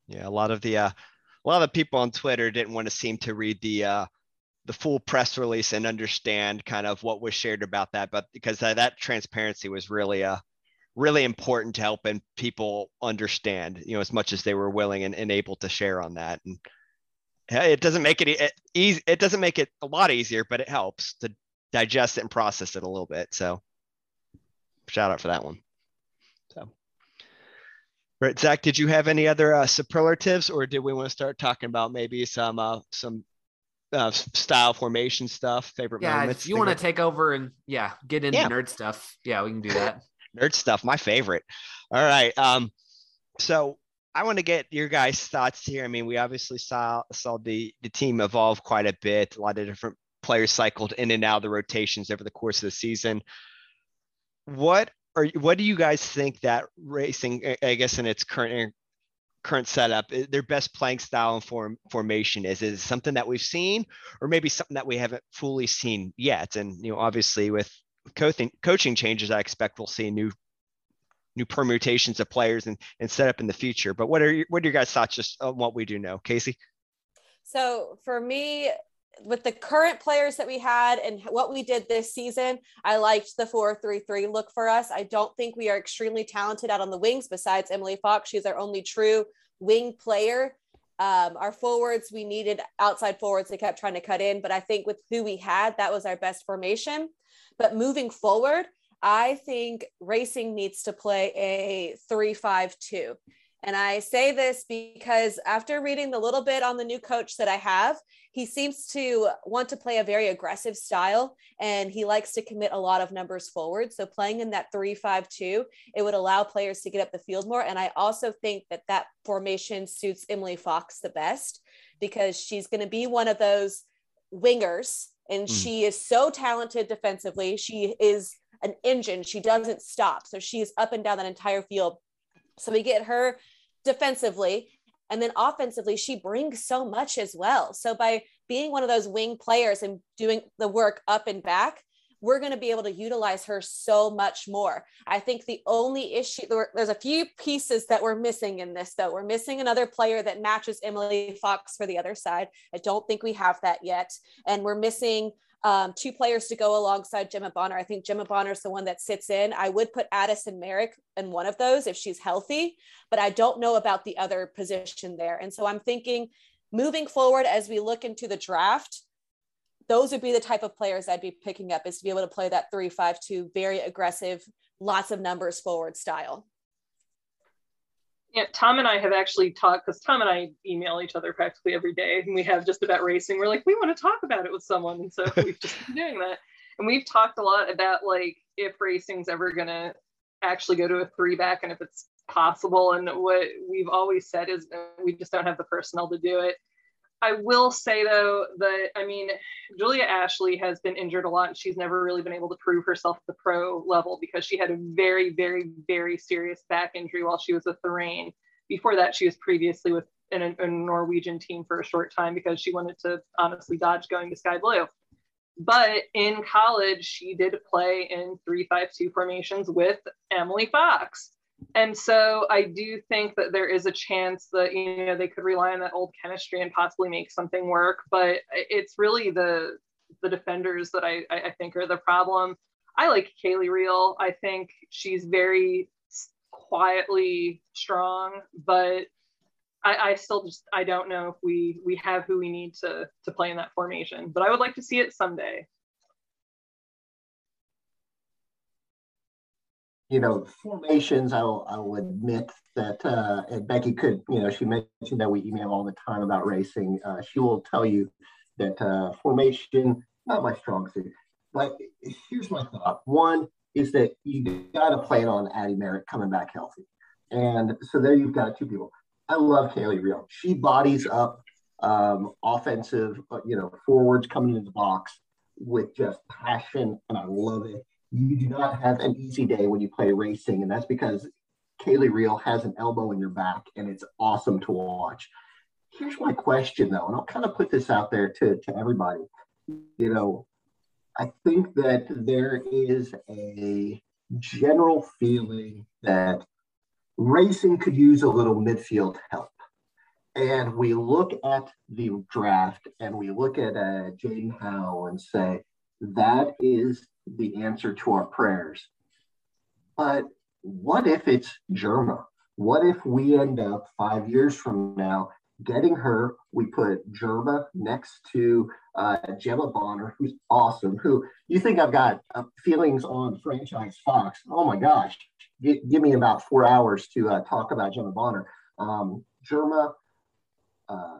Yeah, a lot of the uh, a lot of the people on Twitter didn't want to seem to read the uh, the full press release and understand kind of what was shared about that, but because uh, that transparency was really uh, really important to helping people understand, you know, as much as they were willing and, and able to share on that. And it doesn't make it easy. It doesn't make it a lot easier, but it helps to digest it and process it a little bit. So shout out for that one. So, right, Zach, did you have any other uh, superlatives, or did we want to start talking about maybe some uh, some uh, style formation stuff, favorite yeah, moments? If you want to take over and yeah, get into yeah. nerd stuff, yeah, we can do that. nerd stuff, my favorite. All right. Um, so I want to get your guys' thoughts here. I mean, we obviously saw saw the the team evolve quite a bit. A lot of different players cycled in and out of the rotations over the course of the season. What are what do you guys think that racing, I guess, in its current current setup, their best playing style and form formation is? Is something that we've seen, or maybe something that we haven't fully seen yet? And you know, obviously with coaching coaching changes, I expect we'll see a new new permutations of players and, and set up in the future. But what are your, what are your guys' thoughts just on what we do know, Casey? So for me, with the current players that we had and what we did this season, I liked the 4-3-3 look for us. I don't think we are extremely talented out on the wings besides Emily Fox. She's our only true wing player. Um, our forwards, we needed outside forwards. They kept trying to cut in, but I think with who we had, that was our best formation. But moving forward, I think racing needs to play a 352. And I say this because after reading the little bit on the new coach that I have, he seems to want to play a very aggressive style and he likes to commit a lot of numbers forward. So playing in that 352, it would allow players to get up the field more. And I also think that that formation suits Emily Fox the best because she's going to be one of those wingers and mm. she is so talented defensively. She is an engine. She doesn't stop. So she's up and down that entire field. So we get her defensively. And then offensively, she brings so much as well. So by being one of those wing players and doing the work up and back, we're going to be able to utilize her so much more. I think the only issue there's a few pieces that we're missing in this, though. We're missing another player that matches Emily Fox for the other side. I don't think we have that yet. And we're missing um, two players to go alongside Gemma Bonner. I think Gemma Bonner is the one that sits in. I would put Addison Merrick in one of those if she's healthy, but I don't know about the other position there. And so I'm thinking moving forward as we look into the draft, those would be the type of players I'd be picking up is to be able to play that three five two, very aggressive, lots of numbers forward style. Yeah, Tom and I have actually talked because Tom and I email each other practically every day, and we have just about racing. We're like, we want to talk about it with someone, and so we've just been doing that. And we've talked a lot about like if racing's ever gonna actually go to a three back, and if it's possible. And what we've always said is we just don't have the personnel to do it. I will say though that I mean Julia Ashley has been injured a lot. and She's never really been able to prove herself at the pro level because she had a very, very, very serious back injury while she was with the Reign. Before that, she was previously with in a, a Norwegian team for a short time because she wanted to honestly dodge going to Sky Blue. But in college, she did play in three five two formations with Emily Fox and so I do think that there is a chance that you know they could rely on that old chemistry and possibly make something work. But it's really the the defenders that I I think are the problem. I like Kaleigh Riehl. I think she's very quietly strong, but I, I still just I don't know if we we have who we need to to play in that formation. But I would like to see it someday. You know, formations, I'll, I'll admit that, uh, and Bekki could, you know, she mentioned that we email all the time about racing. Uh, she will tell you that uh, formation, not my strong suit. But here's my thought. One is that you got to plan on Addie Merrick coming back healthy. And so there you've got two people. I love Kaleigh Riehl. She bodies up um, offensive, uh, you know, forwards coming into the box with just passion, and I love it you do not have an easy day when you play racing, and that's because Kaleigh Riehl has an elbow in your back, and it's awesome to watch. Here's my question, though, and I'll kind of put this out there to, to everybody. You know, I think that there is a general feeling that racing could use a little midfield help. And we look at the draft and we look at uh, Jaelin Howell and say, that is the answer to our prayers. But what if it's Germa? What if we end up five years from now getting her? We put Germa next to uh, Gemma Bonner, who's awesome. Who you think I've got uh, feelings on franchise Fox? Oh my gosh, G- give me about four hours to uh, talk about Gemma Bonner. Um, Germa, uh,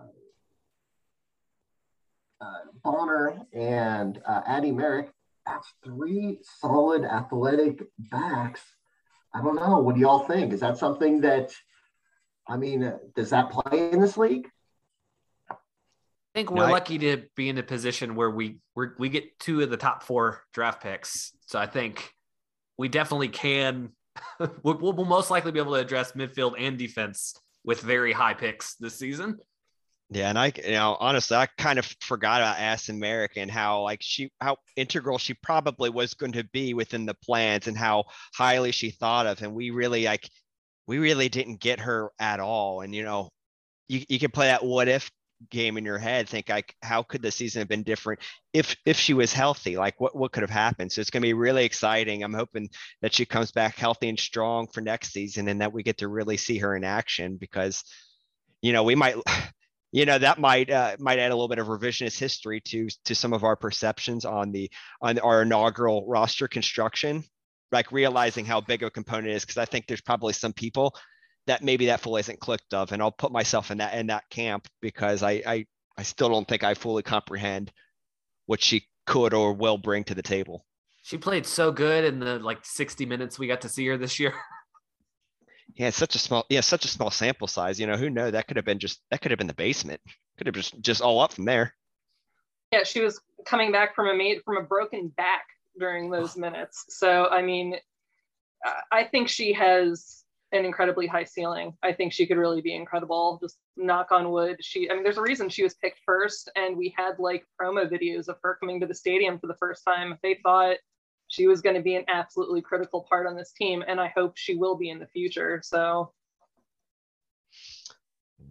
uh, Bonner, and uh, Addie Merrick that's three solid athletic backs. I don't know. What do y'all think? Is that something that, I mean, uh, does that play in this league? I think we're no, lucky to be in a position where we we we get two of the top four draft picks. So I think we definitely can. we'll, we'll most likely be able to address midfield and defense with very high picks this season. Yeah, and I, you know, honestly, I kind of forgot about Addison Merrick and how like she, how integral she probably was going to be within the plans and how highly she thought of. And we really like, we really didn't get her at all. And you know, you you can play that what if game in your head, think like, how could the season have been different if if she was healthy? Like, what what could have happened? So it's going to be really exciting. I'm hoping that she comes back healthy and strong for next season, and that we get to really see her in action because, you know, we might you know that might uh, might add a little bit of revisionist history to to some of our perceptions on the on our inaugural roster construction like realizing how big a component is because i think there's probably some people that maybe that fully isn't clicked of and i'll put myself in that in that camp because i i, I still don't think i fully comprehend what she could or will bring to the table. She played so good in the like 60 minutes we got to see her this year yeah, it's such a small, yeah, such a small sample size. You know, who know that could have been just that could have been the basement. Could have just just all up from there. Yeah, she was coming back from a mate from a broken back during those minutes. So I mean, I think she has an incredibly high ceiling. I think she could really be incredible. Just knock on wood. She, I mean, there's a reason she was picked first, and we had like promo videos of her coming to the stadium for the first time. They thought she was going to be an absolutely critical part on this team, and I hope she will be in the future. So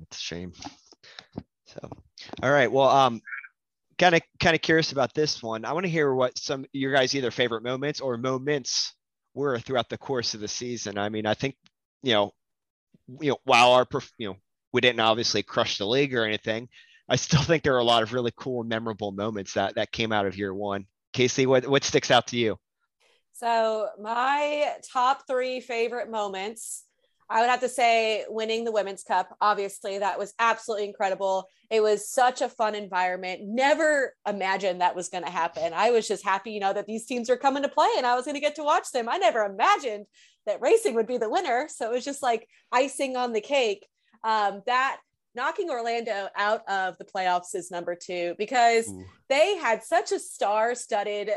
it's a shame. So, all right. Well, um, kind of kind of curious about this one. I want to hear what some your guys either favorite moments or moments were throughout the course of the season. I mean, I think you know, you know, while our you know we didn't obviously crush the league or anything, I still think there are a lot of really cool memorable moments that that came out of year one. Casey, what what sticks out to you? So my top three favorite moments I would have to say winning the Women's Cup. Obviously, that was absolutely incredible. It was such a fun environment. Never imagined that was going to happen. I was just happy, you know, that these teams were coming to play and I was going to get to watch them. I never imagined that racing would be the winner. So it was just like icing on the cake. Um, that knocking Orlando out of the playoffs is number two because Ooh. they had such a star studded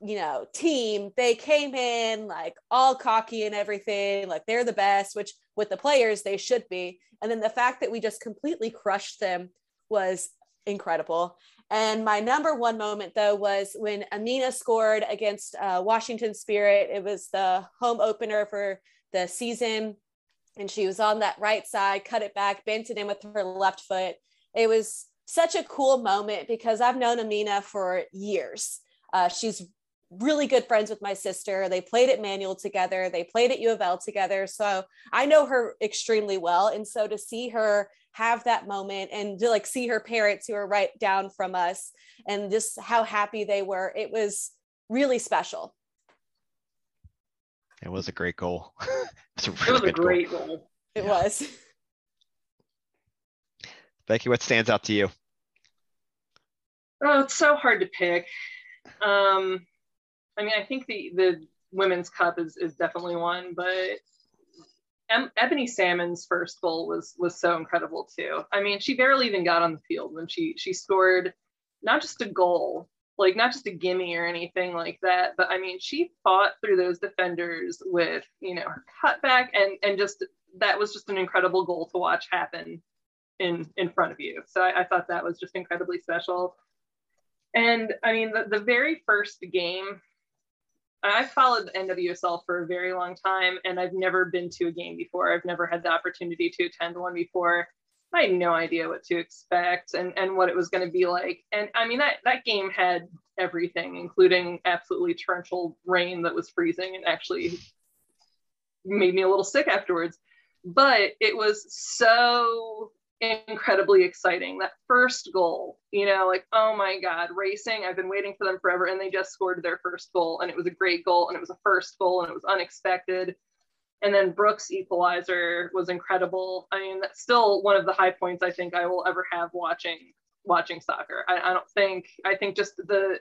you know, team, they came in like all cocky and everything, like they're the best, which with the players they should be. And then the fact that we just completely crushed them was incredible. And my number one moment though was when Emina scored against uh, Washington Spirit. It was the home opener for the season, and she was on that right side, cut it back, bent it in with her left foot. It was such a cool moment because I've known Emina for years uh, she's really good friends with my sister. They played at Manual together. They played at U of L together. So I know her extremely well. And so to see her have that moment and to like see her parents who are right down from us and just how happy they were, it was really special. It was a great goal. it was a, really it was a great goal. goal. It yeah. was. Bekki, what stands out to you? Oh, it's so hard to pick. Um, I mean, I think the the women's cup is is definitely one, but em- Ebony Salmon's first goal was was so incredible too. I mean, she barely even got on the field when she she scored not just a goal, like not just a gimme or anything like that, but I mean, she fought through those defenders with you know her cutback and and just that was just an incredible goal to watch happen in in front of you. So I, I thought that was just incredibly special. And I mean, the, the very first game, I've followed the NWSL for a very long time, and I've never been to a game before. I've never had the opportunity to attend one before. I had no idea what to expect and, and what it was going to be like. And I mean, that, that game had everything, including absolutely torrential rain that was freezing and actually made me a little sick afterwards. But it was so incredibly exciting. That first goal, you know, like, oh my God, racing, I've been waiting for them forever. And they just scored their first goal. And it was a great goal. And it was a first goal. And it was unexpected. And then Brooks' equalizer was incredible. I mean, that's still one of the high points I think I will ever have watching watching soccer. I, I don't think I think just the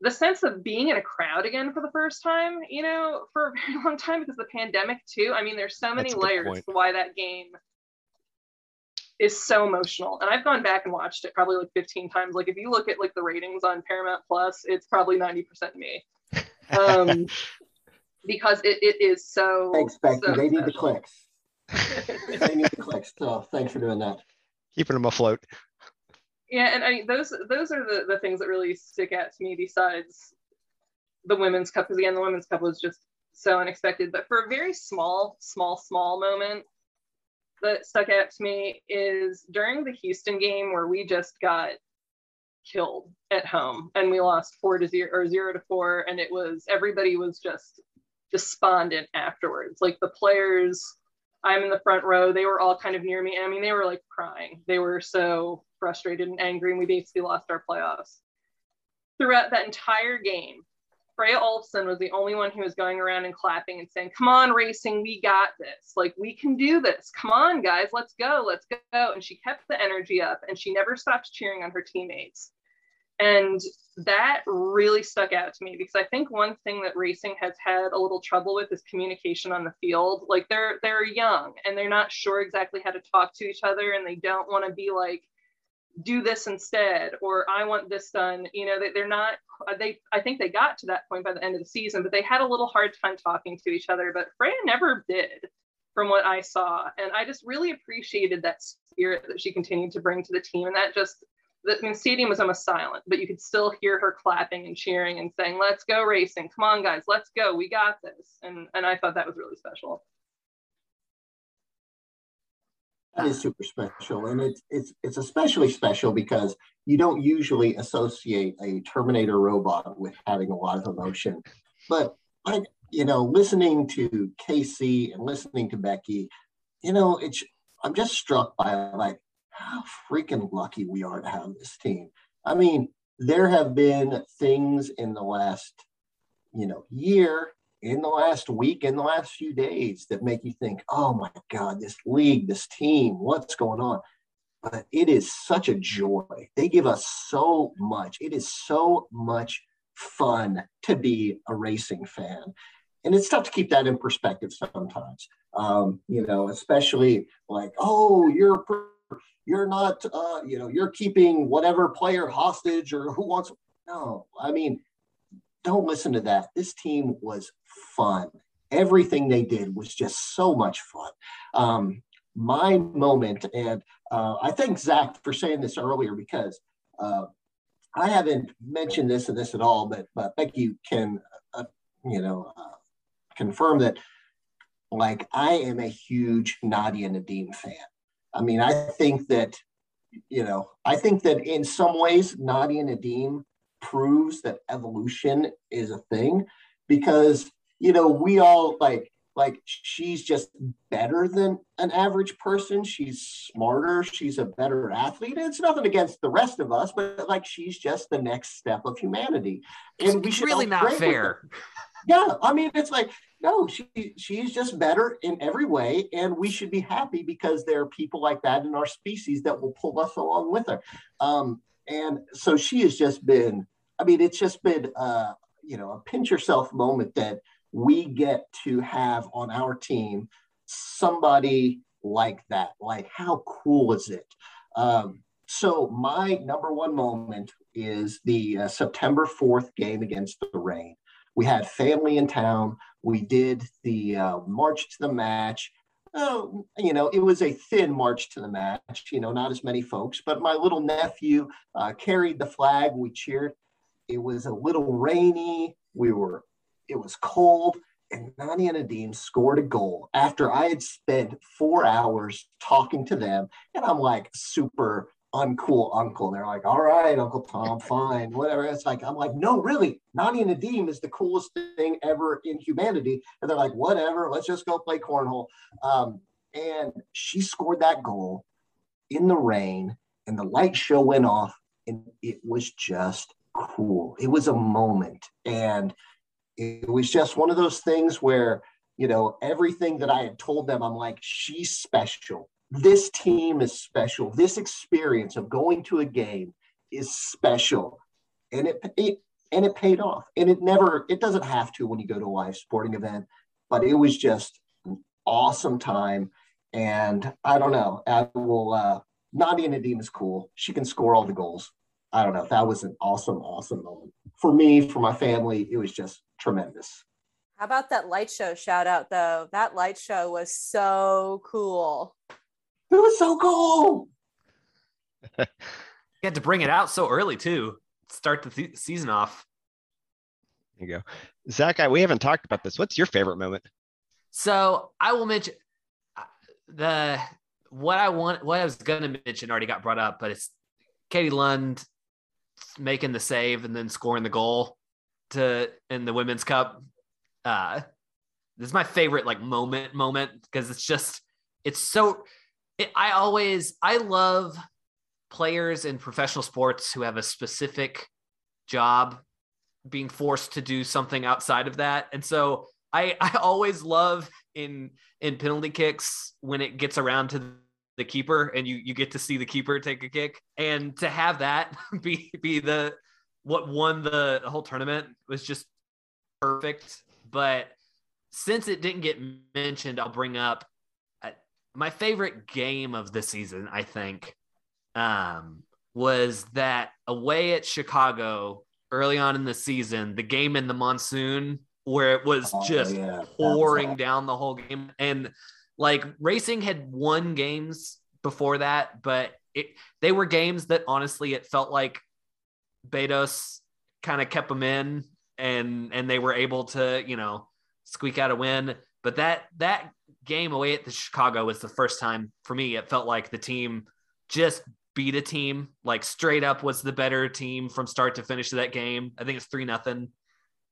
the sense of being in a crowd again for the first time, you know, for a very long time because the pandemic too. I mean, there's so many layers to why that game is so emotional. And I've gone back and watched it probably like 15 times. Like if you look at like the ratings on Paramount Plus, it's probably 90% me. Um, because it, it is so. Thanks, Bekki. So they need the clicks. they need the clicks. So thanks for doing that. Keeping them afloat. Yeah, and I those those are the, the things that really stick out to me besides the women's cup, because again, the women's cup was just so unexpected. But for a very small, small, small moment, that stuck out to me is during the Houston game where we just got killed at home and we lost four to zero or zero to four and it was everybody was just despondent afterwards. Like the players i'm in the front row they were all kind of near me. I mean they were like crying. They were so frustrated and angry and we basically lost our playoffs. Throughout that entire game Freja Olofsson was the only one who was going around and clapping and saying, Come on, racing, we got this. Like, we can do this. Come on, guys, let's go, let's go. And she kept the energy up and she never stopped cheering on her teammates. And that really stuck out to me because I think one thing that racing has had a little trouble with is communication on the field. Like they're they're young and they're not sure exactly how to talk to each other and they don't want to be like do this instead or i want this done you know they, they're not uh, they i think they got to that point by the end of the season but they had a little hard time talking to each other but freja never did from what i saw and i just really appreciated that spirit that she continued to bring to the team and that just the I mean, stadium was almost silent, but you could still hear her clapping and cheering and saying, "Let's go racing! Come on, guys, let's go! We got this!" And and I thought that was really special. That is super special, and it's it's it's especially special because you don't usually associate a Terminator robot with having a lot of emotion. But like you know, listening to Casey and listening to Bekki, you know, it's I'm just struck by like how freaking lucky we are to have this team. I mean, there have been things in the last, you know, year, in the last week, in the last few days that make you think, oh my God, this league, this team, what's going on? But it is such a joy. They give us so much. It is so much fun to be a racing fan. And it's tough to keep that in perspective sometimes. Um, you know, especially like, oh, you're you're not, uh, you know, you're keeping whatever player hostage or who wants. No, I mean, don't listen to that. This team was fun. Everything they did was just so much fun. Um, my moment, and uh, I thank Zach for saying this earlier because uh, I haven't mentioned this and this at all, but but Bekki can, uh, you know, uh, confirm that. Like I am a huge Nadia Nadim fan. I mean, I think that, you know, I think that in some ways, Nadia Nadim proves that evolution is a thing because, you know, we all like, like she's just better than an average person. She's smarter. She's a better athlete. It's nothing against the rest of us, but like she's just the next step of humanity. And it's we really not fair. Yeah, I mean, it's like no, she she's just better in every way, and we should be happy because there are people like that in our species that will pull us along with her. Um, and so she has just been. I mean, it's just been uh, you know a pinch yourself moment that we get to have on our team somebody like that. Like, how cool is it? Um, so my number one moment is the uh, September 4th game against the Reign. We had family in town. We did the uh, march to the match. Oh, you know, it was a thin march to the match, you know, not as many folks, but my little nephew uh, carried the flag. We cheered. It was a little rainy. We were, it was cold. And Nadia Nadim scored a goal after I had spent four hours talking to them. And I'm like super uncool uncle. And they're like, all right, Uncle Tom, fine, whatever. It's like, I'm like, no, really, Nadia Nadim is the coolest thing ever in humanity. And they're like, whatever, let's just go play cornhole. Um, and she scored that goal in the rain, and the light show went off, and it was just cool. It was a moment. And it was just one of those things where, you know, everything that I had told them, I'm like, she's special this team is special. This experience of going to a game is special, and it, it and it paid off. And it never it doesn't have to when you go to a live sporting event, but it was just an awesome time. And I don't know. I will. Uh, Nadia Nadim is cool. She can score all the goals. I don't know. That was an awesome, awesome moment for me, for my family. It was just tremendous. How about that light show shout out though? That light show was so cool. It was so cool. you had to bring it out so early too. Start the th- season off. There you go, Zach. I, we haven't talked about this. What's your favorite moment? So I will mention uh, the what I want. What I was going to mention already got brought up, but it's Katie Lund making the save and then scoring the goal to in the women's cup. Uh, this is my favorite like moment moment because it's just it's so it, I always I love players in professional sports who have a specific job being forced to do something outside of that. And so I I always love in in penalty kicks when it gets around to the keeper and you you get to see the keeper take a kick and to have that be be the what won the, the whole tournament was just perfect. But since it didn't get mentioned, I'll bring up my favorite game of the season, I think, um, was that away at Chicago early on in the season, the game in the monsoon where it was oh, just yeah. pouring down the whole game. And like racing had won games before that, but it they were games that honestly it felt like Betos kind of kept them in and and they were able to, you know, squeak out a win. But that that game away at the Chicago was the first time for me. It felt like the team just beat a team, like straight up was the better team from start to finish of that game. I think it's three nothing.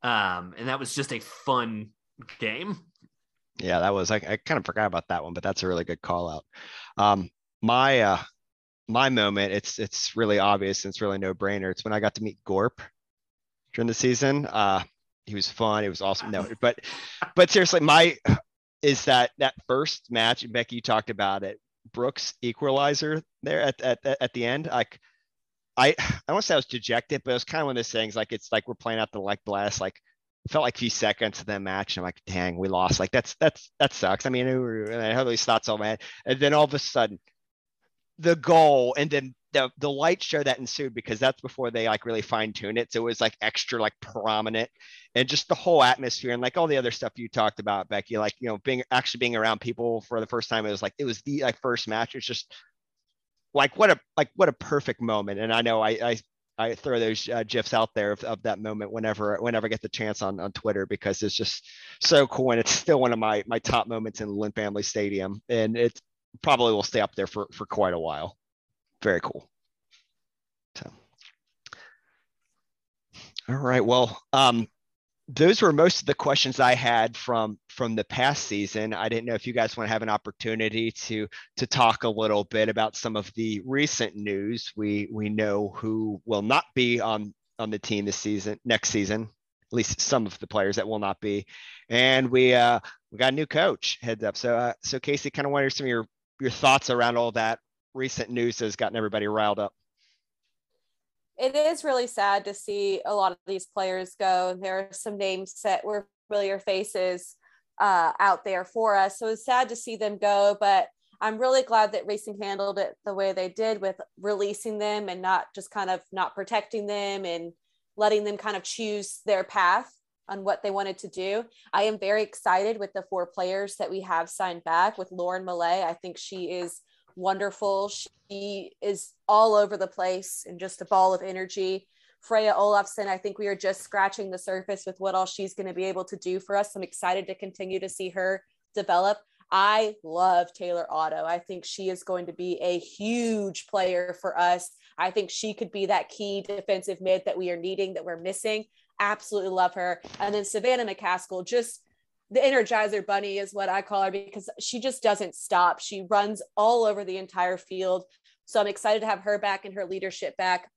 Um, and that was just a fun game. Yeah, that was I, I kind of forgot about that one, but that's a really good call out. Um, my uh my moment, it's it's really obvious and it's really no brainer. It's when I got to meet Gorp during the season. Uh he was fun, it was awesome. No, but but seriously, my is that that first match, Bekki, you talked about it, Brooks equalizer there at at, at the end. Like I I don't say I was dejected, but it was kind of one of those things like it's like we're playing out the like the last like felt like a few seconds of that match. And I'm like, dang, we lost. Like that's that's that sucks. I mean, I had these thoughts all man. And then all of a sudden, the goal, and then the the light show that ensued because that's before they like really fine tune it. So it was like extra like prominent, and just the whole atmosphere and like all the other stuff you talked about, Bekki. Like you know, being actually being around people for the first time. It was like it was the like first match. It's just like what a like what a perfect moment. And I know I I I throw those uh, gifs out there of, of that moment whenever whenever I get the chance on, on Twitter because it's just so cool and it's still one of my my top moments in Lynn Family Stadium and it probably will stay up there for for quite a while. Very cool. So, all right. Well, um, those were most of the questions I had from from the past season. I didn't know if you guys want to have an opportunity to to talk a little bit about some of the recent news. We we know who will not be on on the team this season, next season. At least some of the players that will not be, and we uh, we got a new coach heads up. So uh, so Casey, kind of wonder some of your your thoughts around all that recent news has gotten everybody riled up it is really sad to see a lot of these players go. There are some names that were familiar faces uh, out there for us. So it's sad to see them go, but I'm really glad that racing handled it the way they did with releasing them and not just kind of not protecting them and letting them kind of choose their path on what they wanted to do. I am very excited with the four players that we have signed back with Lauren Milliet. I think she is wonderful. She is all over the place and just a ball of energy. Freja Olofsson, I think we are just scratching the surface with what all she's going to be able to do for us. I'm excited to continue to see her develop. I love Taylor Otto. I think she is going to be a huge player for us. I think she could be that key defensive mid that we are needing, that we're missing. Absolutely love her. And then Savannah McCaskill, just the energizer bunny is what I call her because she just doesn't stop. She runs all over the entire field. So I'm excited to have her back and her leadership back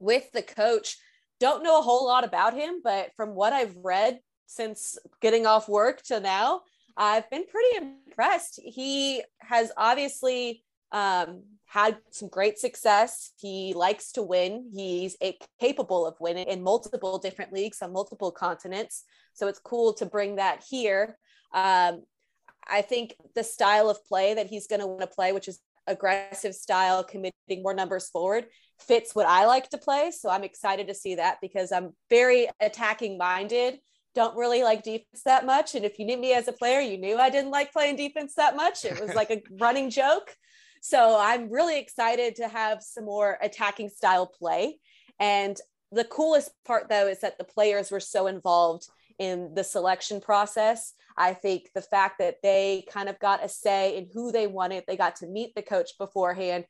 with the coach. Don't know a whole lot about him, but from what I've read since getting off work to now, I've been pretty impressed. He has obviously um, had some great success. He likes to win. He's a, capable of winning in multiple different leagues on multiple continents. So it's cool to bring that here. Um, I think the style of play that he's going to want to play, which is aggressive style, committing more numbers forward, fits what I like to play. So I'm excited to see that because I'm very attacking minded. Don't really like defense that much. And if you knew me as a player, you knew I didn't like playing defense that much. It was like a running joke. So I'm really excited to have some more attacking style play. And the coolest part, though, is that the players were so involved in the selection process. I think the fact that they kind of got a say in who they wanted, they got to meet the coach beforehand,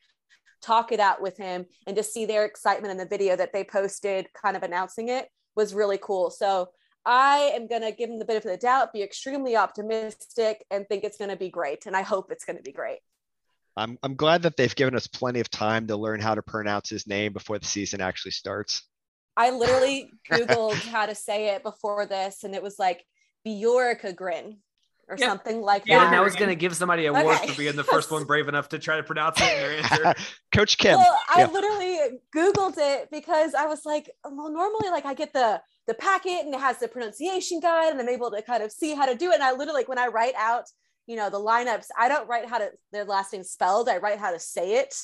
talk it out with him, and to see their excitement in the video that they posted, kind of announcing it, was really cool. So I am going to give them the benefit of the doubt, be extremely optimistic, and think it's going to be great. And I hope it's going to be great. I'm I'm glad that they've given us plenty of time to learn how to pronounce his name before the season actually starts. I literally Googled how to say it before this, and it was like Bjorka Grin or yep. something like yeah, that. And I was going to give somebody a award okay. for being the first one brave enough to try to pronounce it in their answer. Coach Kim. Well, I yeah. literally Googled it because I was like, well, normally like I get the the packet and it has the pronunciation guide and I'm able to kind of see how to do it. And I literally like when I write out you know the lineups i don't write how to their last name spelled i write how to say it.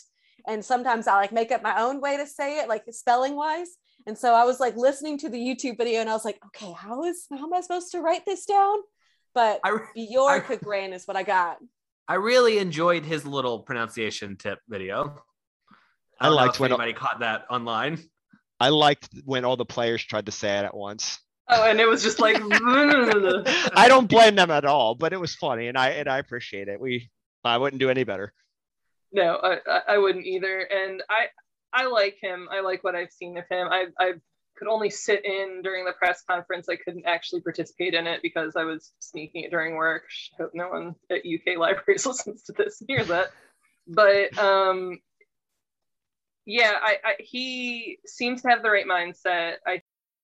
And sometimes i like make up my own way to say it like spelling wise and so i was like listening to the youtube video and i was like okay how is how am i supposed to write this down? But I, Bjorka Gran is what i got. I really enjoyed his little pronunciation tip video. I, I liked when anybody caught that online. I liked when all the players tried to say it at once Oh, and it was just like I don't blame them at all, but it was funny, and I and I appreciate it. We I wouldn't do any better. No, I I wouldn't either, and I I like him. I like what I've seen of him. I I could only sit in during the press conference. I couldn't actually participate in it because I was sneaking it during work. I hope no one at UK libraries listens to this and hears that. But um, yeah, I, I, he seems to have the right mindset. I